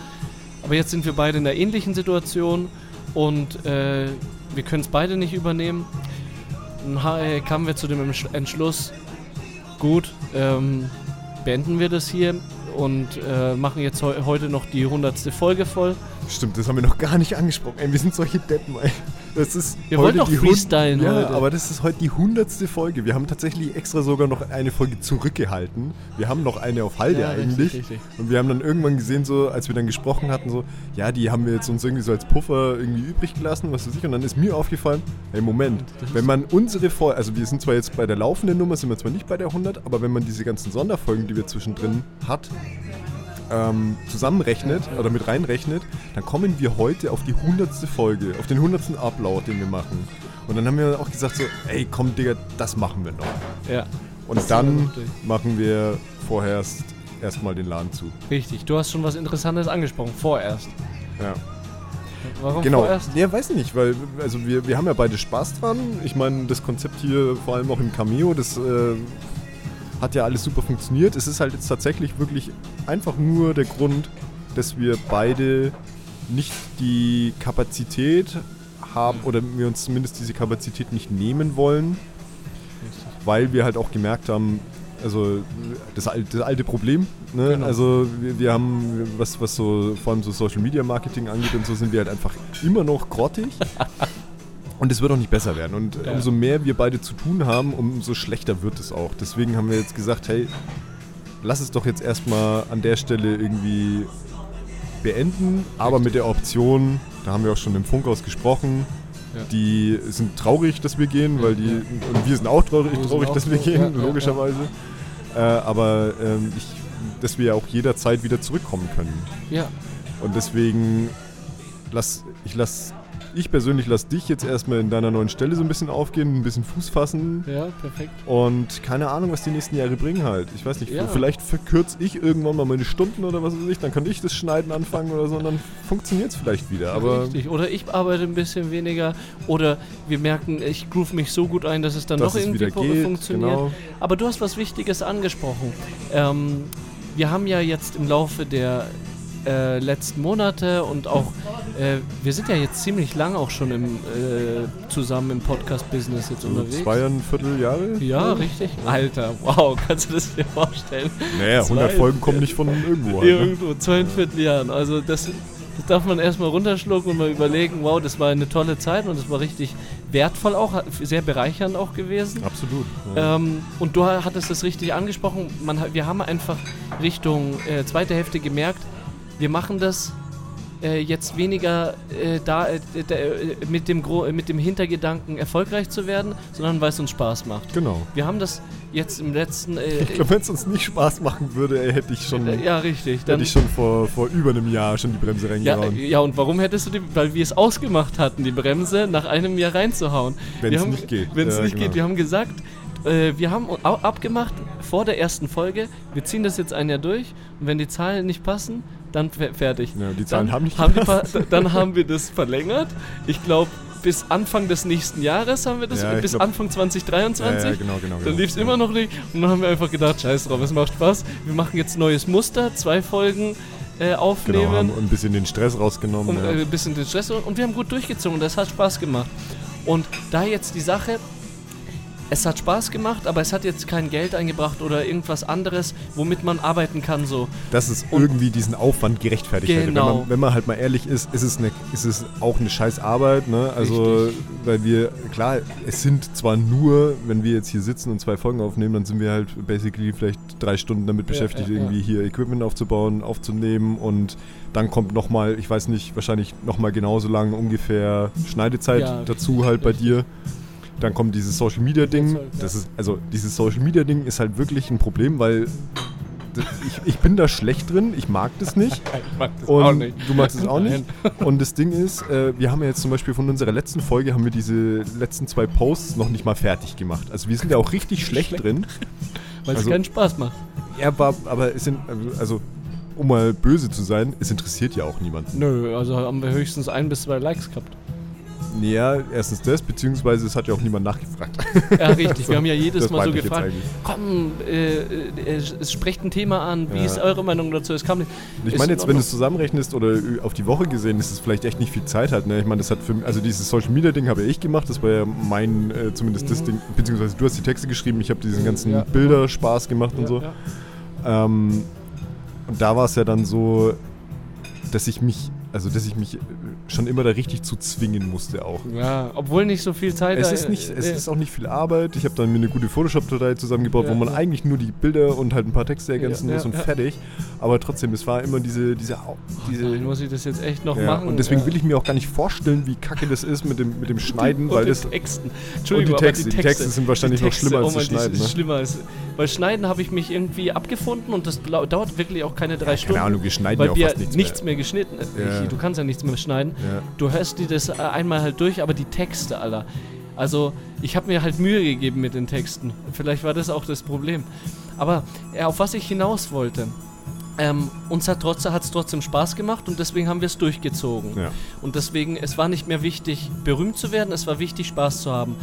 Aber jetzt sind wir beide in einer ähnlichen Situation und äh, wir können es beide nicht übernehmen. Dann äh, kamen wir zu dem Entsch- Entschluss, gut, ähm, beenden wir das hier und äh, machen jetzt heu heute noch die hundertste Folge voll. Stimmt, das haben wir noch gar nicht angesprochen. Ey, wir sind solche Deppen, ey. Das ist Wir heute wollten doch freestylen Ja, heute. aber das ist heute die hundertste Folge. Wir haben tatsächlich extra sogar noch eine Folge zurückgehalten. Wir haben noch eine auf Halde Ja, richtig, eigentlich. richtig. Und wir haben dann irgendwann gesehen, so, als wir dann gesprochen hatten, so, ja, die haben wir jetzt uns irgendwie so als Puffer irgendwie übrig gelassen, was weiß ich. Und dann ist mir aufgefallen, ey, Moment, wenn man unsere Folge, also wir sind zwar jetzt bei der laufenden Nummer, sind wir zwar nicht bei der 100, aber wenn man diese ganzen Sonderfolgen, die wir zwischendrin hat, ähm, zusammenrechnet oder mit reinrechnet, dann kommen wir heute auf die hundertste Folge, auf den hundertsten Upload, den wir machen. Und dann haben wir auch gesagt so, ey, komm, Digga, das machen wir noch. Ja, Und Das dann machen wir vorerst erstmal den Laden zu. richtig. Du hast schon was Interessantes angesprochen, vorerst. Ja. Warum Genau. vorerst? Ja, weiß nicht, weil also wir, wir haben ja beide Spaß dran. Ich meine, das Konzept hier, vor allem auch im Cameo, das äh, hat ja alles super funktioniert. Es ist halt jetzt tatsächlich wirklich einfach nur der Grund, dass wir beide nicht die Kapazität haben oder wir uns zumindest diese Kapazität nicht nehmen wollen, weil wir halt auch gemerkt haben, also das, das alte Problem, ne? Genau. also wir, wir haben, was, was so vor allem so Social Media Marketing angeht und so, sind wir halt einfach immer noch grottig. (laughs) Und es wird auch nicht besser werden. Und Ja. umso mehr wir beide zu tun haben, umso schlechter wird es auch. Deswegen haben wir jetzt gesagt, hey, lass es doch jetzt erstmal an der Stelle irgendwie beenden, aber mit der Option, da haben wir auch schon im Funkhaus gesprochen, Ja. die sind traurig, dass wir gehen, weil die, und wir sind auch traurig, sind traurig auch dass wir gehen, ja, ja, logischerweise. Äh, aber ähm, ich, dass wir ja auch jederzeit wieder zurückkommen können. Ja, Und deswegen lass ich lass ich persönlich lass dich jetzt erstmal in deiner neuen Stelle so ein bisschen aufgehen, ein bisschen Fuß fassen ja, perfekt. und keine Ahnung, was die nächsten Jahre bringen halt. Ich weiß nicht, Ja. vielleicht verkürze ich irgendwann mal meine Stunden oder was weiß ich, dann kann ich das Schneiden anfangen oder so und dann funktioniert es vielleicht wieder. Aber Richtig. Oder ich arbeite ein bisschen weniger. Oder wir merken, ich groove mich so gut ein, dass es dann dass doch es irgendwie geht, funktioniert. genau. Aber du hast was Wichtiges angesprochen. Ähm, wir haben ja jetzt im Laufe der äh, letzten Monate und auch, äh, wir sind ja jetzt ziemlich lang auch schon im, äh, zusammen im Podcast-Business jetzt So unterwegs. zweieinviertel Jahre? Ja, richtig. Alter, wow, (laughs) kannst du das dir vorstellen? Naja, 100 Zwei- Folgen kommen nicht von irgendwo. Halt, ne? Irgendwo, zweieinviertel Jahren. Also das, das darf man erstmal runterschlucken und mal überlegen, wow, das war eine tolle Zeit und das war richtig wertvoll auch, sehr bereichernd auch gewesen. Absolut. Ja. Ähm, und du hattest das richtig angesprochen. Man, wir haben einfach Richtung äh, zweite Hälfte gemerkt, wir machen das äh, jetzt weniger äh, da, äh, da, äh, mit, dem Gro mit dem Hintergedanken erfolgreich zu werden, sondern weil es uns Spaß macht. genau. Wir haben das jetzt im letzten. Äh, Ich glaube, wenn es uns nicht Spaß machen würde, ey, hätte ich schon, äh, ja, richtig. Dann, hätte ich schon vor, vor über einem Jahr schon die Bremse ja, reingehauen. ja, und warum hättest du die, weil wir es ausgemacht hatten, die Bremse nach einem Jahr reinzuhauen. Wenn es nicht geht. Wenn es Ja, nicht genau. geht, wir haben gesagt, äh, wir haben abgemacht vor der ersten Folge, wir ziehen das jetzt ein Jahr durch und wenn die Zahlen nicht passen, dann fe- fertig. Ja, die Zahlen dann haben nicht die gepasst. pa- Dann haben wir das verlängert. Ich glaube, bis Anfang des nächsten Jahres haben wir das, Ja, bis glaub- Anfang 2023. Ja, ja, genau, genau. Dann genau. lief es immer noch nicht und dann haben wir einfach gedacht, scheiß drauf, es macht Spaß. Wir machen jetzt neues Muster, zwei Folgen äh, Genau, aufnehmen, haben ein bisschen den Stress rausgenommen. ja. äh, ein bisschen den Stress und wir haben gut durchgezogen und das hat Spaß gemacht. Und da jetzt die Sache, es hat Spaß gemacht, aber es hat jetzt kein Geld eingebracht oder irgendwas anderes, womit man arbeiten kann so. dass es Und- irgendwie diesen Aufwand gerechtfertigt hätte. Wenn Genau. man, wenn man halt mal ehrlich ist, ist es, eine, ist es auch eine scheiß Arbeit. Ne? Also, Richtig. weil wir, klar, es sind zwar nur, wenn wir jetzt hier sitzen und zwei Folgen aufnehmen, dann sind wir halt basically vielleicht drei Stunden damit Ja, beschäftigt, ja, ja. irgendwie hier Equipment aufzubauen, aufzunehmen und dann kommt nochmal, ich weiß nicht, wahrscheinlich nochmal genauso lang ungefähr Schneidezeit Ja, dazu halt bei dir. Dann kommt dieses Social Media Ding. Ja. Das ist, also dieses Social Media Ding ist halt wirklich ein Problem, weil ich, ich bin da schlecht drin, ich mag das nicht. (laughs) Ich mag das Und du magst es auch nicht. Und das Ding ist, äh, wir haben ja jetzt zum Beispiel von unserer letzten Folge haben wir diese letzten zwei Posts noch nicht mal fertig gemacht. Also wir sind ja auch richtig schlecht, Schlecht. drin. (laughs) Weil es Also- keinen Spaß macht. Er war, aber es sind, also um mal böse zu sein, es interessiert ja auch niemanden. Nö, also haben wir höchstens ein bis zwei Likes gehabt. Ja, erstens das, beziehungsweise es hat ja auch niemand nachgefragt. Ja, richtig. Wir haben ja (laughs) jedes Das Mal so gefragt, komm, äh, äh, es sprecht ein Thema an, wie Ja. ist eure Meinung dazu? Es kam nicht. Ich meine in jetzt, wenn du es zusammenrechnest oder auf die Woche gesehen, ist es vielleicht echt nicht viel Zeit halt. Ne? Ich meine, das hat für mich, also dieses Social Media Ding habe ich gemacht, das war ja mein, äh, zumindest das Mhm. Ding, beziehungsweise du hast die Texte geschrieben, ich habe diesen ganzen Ja. Bilder Spaß gemacht und so. Ähm, und da war es ja dann so, dass ich mich, also dass ich mich äh, schon immer da richtig zu zwingen musste auch. Ja, obwohl nicht so viel Zeit Es ist, nicht, es äh, ist auch nicht viel Arbeit. Ich habe dann mir eine gute Photoshop-Datei zusammengebaut, Ja, wo man ja. eigentlich nur die Bilder und halt ein paar Texte ergänzen Ja, muss und fertig. Aber trotzdem, es war immer diese, diese, diese Nein, muss ich das jetzt echt noch machen? und deswegen will ich mir auch gar nicht vorstellen, wie kacke das ist mit dem, mit dem (laughs) Schneiden, und weil das. Texten. Und Entschuldigung, die aber Texte, die Texte sind wahrscheinlich die noch schlimmer als oh das Schneiden. Ne? schlimmer als, weil Schneiden habe ich mich irgendwie abgefunden und das dauert wirklich auch keine drei Stunden. Keine Ahnung, wir schneiden ja auch fast nichts, nichts mehr. mehr geschnitten. Ja. Ich, du kannst ja nichts mehr schneiden. Du hörst dir das äh, einmal halt durch, aber die Texte, Alter. Also, ich habe mir halt Mühe gegeben mit den Texten. Vielleicht war das auch das Problem. Aber äh, auf was ich hinaus wollte, ähm, uns hat es trotzdem Spaß gemacht und deswegen haben wir es durchgezogen. Ja. Und deswegen, es war nicht mehr wichtig, berühmt zu werden, es war wichtig, Spaß zu haben.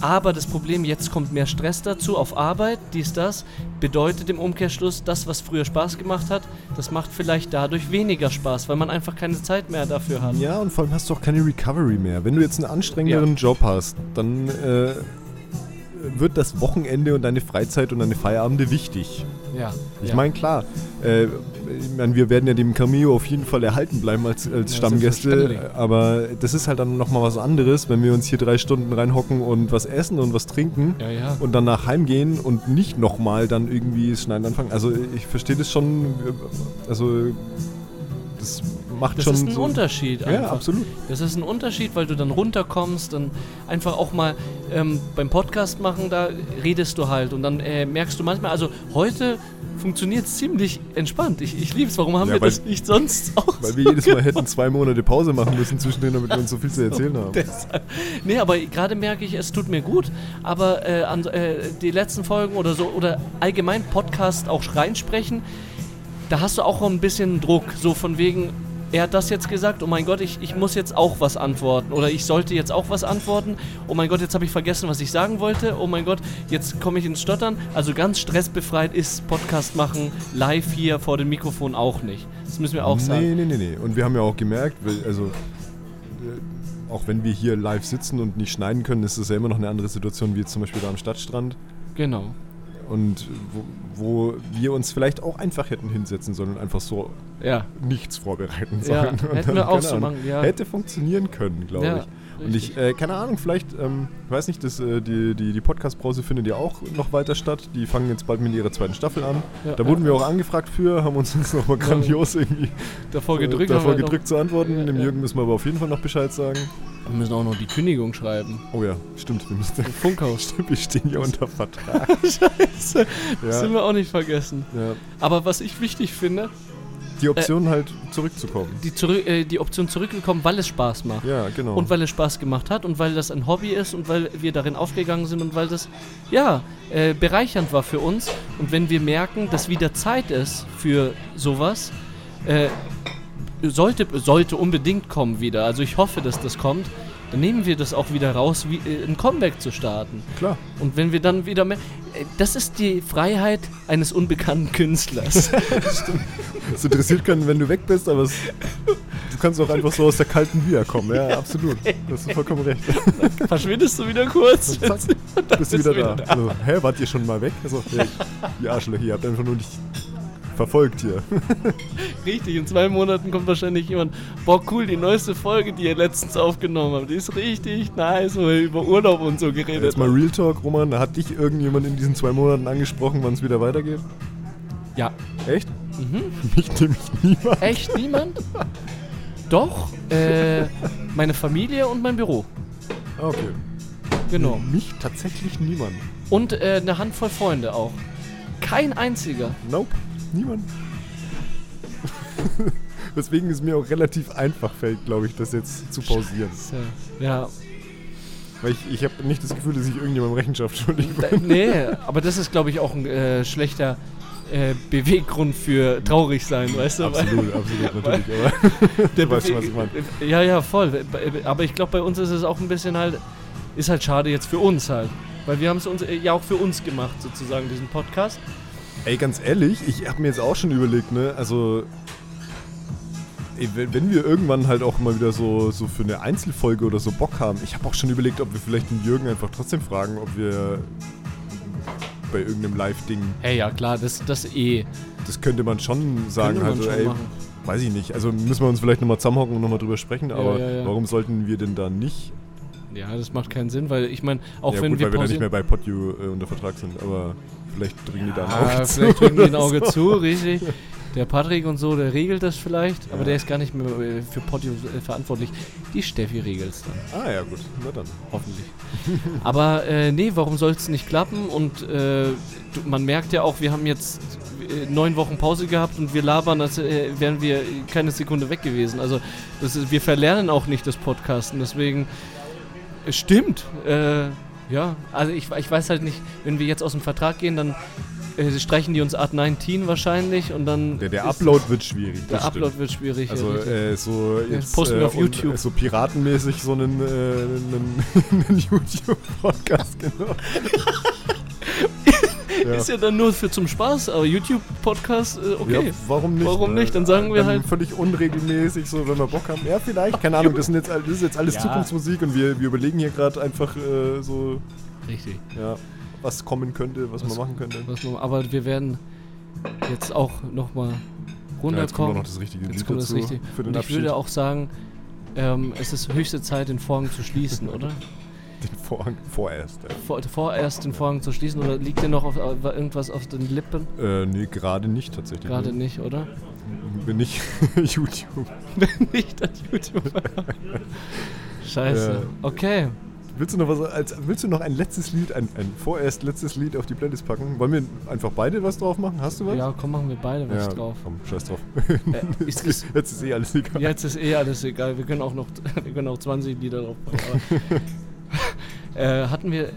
Aber das Problem, jetzt kommt mehr Stress dazu auf Arbeit, dies, das, bedeutet im Umkehrschluss, das, was früher Spaß gemacht hat, das macht vielleicht dadurch weniger Spaß, weil man einfach keine Zeit mehr dafür hat. ja, und vor allem hast du auch keine Recovery mehr. Wenn du jetzt einen anstrengenderen Job hast, dann äh, wird das Wochenende und deine Freizeit und deine Feierabende wichtig. Ja. Ich ja. meine, klar, äh, ich mein, wir werden ja dem Cameo auf jeden Fall erhalten bleiben als, als Ja, Stammgäste, aber das ist halt dann nochmal was anderes, wenn wir uns hier drei Stunden reinhocken und was essen und was trinken Ja, ja. und danach heimgehen und nicht nochmal dann irgendwie das Schneiden anfangen. Also ich verstehe das schon, also das macht Das schon ist ein so, Unterschied Ja, einfach. absolut. Das ist ein Unterschied, weil du dann runterkommst, dann einfach auch mal ähm, beim Podcast machen, da redest du halt und dann äh, merkst du manchmal, also heute funktioniert es ziemlich entspannt. Ich, ich liebe es. Warum haben Ja, wir weil- das nicht sonst (laughs) auch? Weil wir jedes Mal hätten zwei Monate Pause machen müssen zwischendrin, damit wir uns so viel zu erzählen haben. (laughs) Deshalb. Nee, aber gerade merke ich, es tut mir gut. Aber äh, an, äh, die letzten Folgen oder so, oder allgemein Podcast auch reinsprechen, da hast du auch ein bisschen Druck. So von wegen, er hat das jetzt gesagt, oh mein Gott, ich, ich muss jetzt auch was antworten. Oder ich sollte jetzt auch was antworten. Oh mein Gott, jetzt habe ich vergessen, was ich sagen wollte. Oh mein Gott, jetzt komme ich ins Stottern. Also ganz stressbefreit ist Podcast machen live hier vor dem Mikrofon auch nicht. Das müssen wir auch sagen. Nee, nee, nee, nee. Und wir haben ja auch gemerkt, also äh, auch wenn wir hier live sitzen und nicht schneiden können, ist es ja immer noch eine andere Situation wie zum Beispiel da am Stadtstrand. Genau. Und wo, wo wir uns vielleicht auch einfach hätten hinsetzen sollen und einfach so Ja. nichts vorbereiten Ja, sollen. (laughs) Und hätten wir auch so machen, ja. Hätte funktionieren können, glaube Ja, Und ich, äh, keine Ahnung, vielleicht, ähm, ich weiß nicht, das, äh, die, die, die Podcast-Brause findet ja auch noch weiter statt. Die fangen jetzt bald mit ihrer zweiten Staffel an. Ja, da ja. wurden wir auch angefragt für, haben uns (laughs) jetzt nochmal grandios irgendwie davor äh, gedrückt. davor haben wir noch- gedrückt zu antworten. Ja, Dem ja. Jürgen müssen wir aber auf jeden Fall noch Bescheid sagen. Wir müssen auch noch die Kündigung schreiben. Oh ja, stimmt, wir müssen Funkhaus. (laughs) Stimmt, wir stehen ja unter Vertrag. (laughs) Scheiße. Das sind wir auch nicht vergessen. ja. Aber was ich wichtig finde, Die Option halt zurückzukommen. die, zurück, äh, die Option zurückgekommen, weil es Spaß macht. Ja, genau. Und weil es Spaß gemacht hat und weil das ein Hobby ist und weil wir darin aufgegangen sind und weil das, ja, äh, bereichernd war für uns. Und wenn wir merken, dass wieder Zeit ist für sowas, äh, sollte, sollte unbedingt kommen wieder. Also ich hoffe, dass das kommt. Dann nehmen wir das auch wieder raus, wie äh, ein Comeback zu starten. Klar. Und wenn wir dann wieder mehr. äh, Das ist die Freiheit eines unbekannten Künstlers. (laughs) Es interessiert keinen, wenn du weg bist, aber es, du kannst auch einfach so aus der kalten wiederkommen. Ja, absolut. Das ist vollkommen recht. (laughs) Verschwindest du wieder kurz? Zack, (laughs) bist du wieder da. So, hä, wart ihr schon mal weg? Also, hey, ihr Arschlöcher, ihr habt einfach nur nicht verfolgt hier. (laughs) Richtig, in zwei Monaten kommt wahrscheinlich jemand. Boah, cool, die neueste Folge, die ihr letztens aufgenommen habt, die ist richtig nice, wo ihr über Urlaub und so geredet Jetzt mal habt. Real Talk, Roman. Hat dich irgendjemand in diesen zwei Monaten angesprochen, wann es wieder weitergeht? Ja. Echt? Mhm. (laughs) Mich nämlich niemand. Echt niemand? Doch, äh, meine Familie und mein Büro. Okay. Genau. Mich tatsächlich niemand. Und äh, eine Handvoll Freunde auch. Kein einziger. Nope, niemand. (laughs) Weswegen es mir auch relativ einfach fällt, glaube ich, das jetzt zu pausieren. Ja. Weil ich, ich habe nicht das Gefühl, dass ich irgendjemandem Rechenschaft (laughs) schuldig bin. nee, aber das ist, glaube ich, auch ein äh, schlechter äh, Beweggrund für traurig sein, weißt du? Absolut, absolut, natürlich. Aber (laughs) Der du weißt schon, was ich meine. Ja, ja, voll. Aber ich glaube, bei uns ist es auch ein bisschen halt, ist halt schade jetzt für uns halt. Weil wir haben es uns äh, ja auch für uns gemacht, sozusagen, diesen Podcast. Ey, ganz ehrlich, ich habe mir jetzt auch schon überlegt, ne, also ey, wenn, wir irgendwann halt auch mal wieder so, so für eine Einzelfolge oder so Bock haben, ich habe auch schon überlegt, ob wir vielleicht den Jürgen einfach trotzdem fragen, ob wir bei irgendeinem Live-Ding, Hey, ja, klar, das, das eh. das könnte man schon sagen, man halt, schon ey, machen. weiß ich nicht, also müssen wir uns vielleicht nochmal zusammenhocken und nochmal drüber sprechen, aber ja, ja. warum sollten wir denn da nicht? Ja, das macht keinen Sinn, weil ich meine, auch ja wenn gut, wir weil wir da nicht mehr bei PodU äh, unter Vertrag sind, aber vielleicht drücken die da ein Auge zu. vielleicht drücken die ein Auge zu, richtig. Der Patrick und so, der regelt das vielleicht, aber Ja. der ist gar nicht mehr äh, für Podio äh, verantwortlich. Die Steffi regelt es dann, Ah ja, gut, na dann. hoffentlich. aber äh, nee, warum soll es nicht klappen? Und äh, man merkt ja auch, wir haben jetzt äh, neun Wochen Pause gehabt und wir labern, als wären wir keine Sekunde weg gewesen. Also ist, wir verlernen auch nicht das Podcasten, deswegen es stimmt. Äh, ja, also ich, ich weiß halt nicht, wenn wir jetzt aus dem Vertrag gehen, dann äh, streichen die uns Art 19 wahrscheinlich und dann. Der, der Upload wird schwierig. Der Upload stimmt. wird schwierig. Also ja, äh, so jetzt posten äh, auf und, YouTube. äh, so piratenmäßig so einen, äh, einen, (laughs) einen YouTube-Podcast, genau. (laughs) ja. Ist ja dann nur für zum Spaß, aber YouTube-Podcast, äh, okay. Ja, warum nicht? Warum ne? nicht? Dann sagen wir halt- Völlig unregelmäßig, so wenn wir Bock haben. Ja, vielleicht, keine Ahnung, das, sind jetzt, all- das ist jetzt alles Ja. Zukunftsmusik und wir, wir überlegen hier gerade einfach äh, so, Richtig. ja, was kommen könnte, was, Was- man machen könnte. Was man, aber wir werden jetzt auch nochmal Ja, jetzt kommt runterkommen. noch das richtige Jetzt Lied kommt das dazu richtig. für den Und ich Abschied. würde auch sagen, ähm, es ist höchste Zeit, den Vorhang zu schließen, oder? Den Vorhang vorerst. Vor, vorerst den Vorhang zu schließen oder liegt dir noch auf, auf irgendwas auf den Lippen? Äh, nee, gerade nicht tatsächlich. Gerade nicht, oder? Bin (laughs) (laughs) nicht YouTube. nicht an YouTube. (laughs) Scheiße. Ja. Okay. Willst du noch was als willst du noch ein letztes Lied, ein, ein vorerst letztes Lied auf die Playlist packen? Wollen wir einfach beide was drauf machen? Hast du was? Ja, komm, machen wir beide was Ja, drauf. Komm, scheiß drauf. Äh, ist das, Jetzt ist eh alles egal. jetzt ist eh alles egal. Wir können auch noch wir können auch 20 Lieder drauf packen. Äh, hatten wir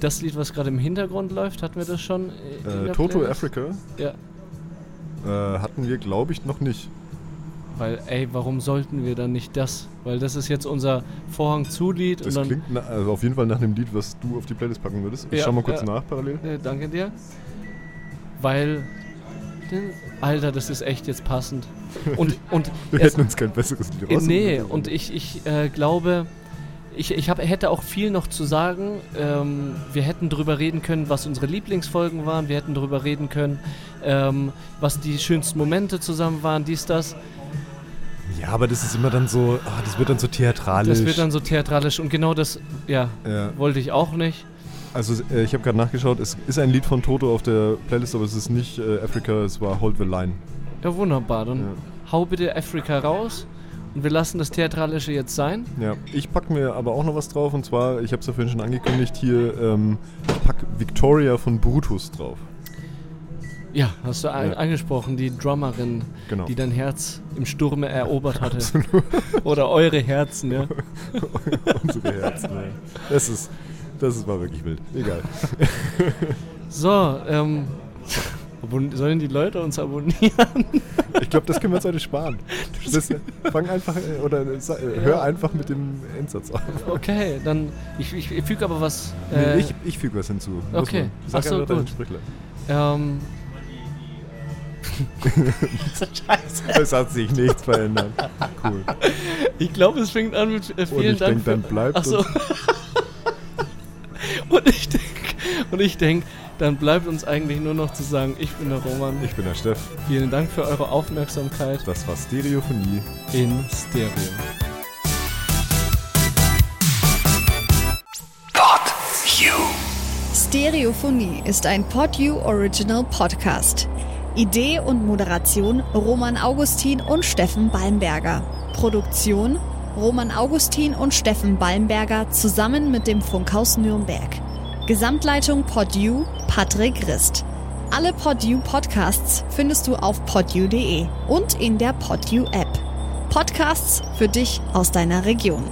das Lied, was gerade im Hintergrund läuft, hatten wir das schon? Äh, der Toto Playlist? Africa Ja. äh, hatten wir, glaube ich, noch nicht. Weil, ey, warum sollten wir dann nicht das? Weil das ist jetzt unser Vorhang zu Lied Das und dann. klingt na, also auf jeden Fall nach einem Lied, was du auf die Playlist packen würdest. Ich Ja, schau mal kurz ja. nach parallel. Äh, danke dir. Weil. Alter, das ist echt jetzt passend. (laughs) Und, und Wir hätten uns kein besseres Lied Äh, raussuchen Nee, und ich, ich äh, glaube, ich, ich hab, hätte auch viel noch zu sagen. Ähm, wir hätten drüber reden können, was unsere Lieblingsfolgen waren. Wir hätten drüber reden können, ähm, was die schönsten Momente zusammen waren, dies, das. Ja, aber das ist immer dann so, ah, das wird dann so theatralisch. Das wird dann so theatralisch und genau das, ja, ja. wollte ich auch nicht. Also äh, ich habe gerade nachgeschaut, es ist ein Lied von Toto auf der Playlist, aber es ist nicht äh, Africa, es war Hold the Line. Ja, wunderbar. Dann Ja. hau bitte Afrika raus und wir lassen das Theatralische jetzt sein. Ja, ich pack mir aber auch noch was drauf und zwar, ich habe es ja vorhin schon angekündigt, hier, ähm, ich pack Victoria von Brutus drauf. Ja, hast du Ja. angesprochen, die Drummerin, Genau. die dein Herz im Sturme erobert hatte. Absolut. Oder eure Herzen, ja. (laughs) Unsere Herzen. Ja. Das ist, das ist, war wirklich wild. Egal. So, ähm, Abon sollen die Leute uns abonnieren? (laughs) Ich glaube, das können wir uns heute sparen. (laughs) Das, fang einfach äh, oder äh, äh, hör einfach mit dem Endsatz auf. Okay, dann ich, ich, ich füge aber was. Nee, äh, ich ich füge was hinzu. Muss okay. Sag so, deinen gut. Ähm, (laughs) Scheiße. Es hat sich nichts verändert. Cool. Ich glaube, es fängt an mit äh, Und vielen ich Dank. denke, dann bleibt Ach so. uns und ich denke, und ich denke, dann bleibt uns eigentlich nur noch zu sagen, ich bin der Roman. Ich bin der Steff. Vielen Dank für eure Aufmerksamkeit Das war Stereophonie. in Stereo. Stereophonie ist ein PodU Original Podcast. Idee und Moderation Roman Augustin und Steffen Balmberger. Produktion Roman Augustin und Steffen Balmberger zusammen mit dem Funkhaus Nürnberg. Gesamtleitung PodU Patrick Rist. Alle PodU Podcasts findest du auf podu.de und in der PodU App. Podcasts für dich aus deiner Region.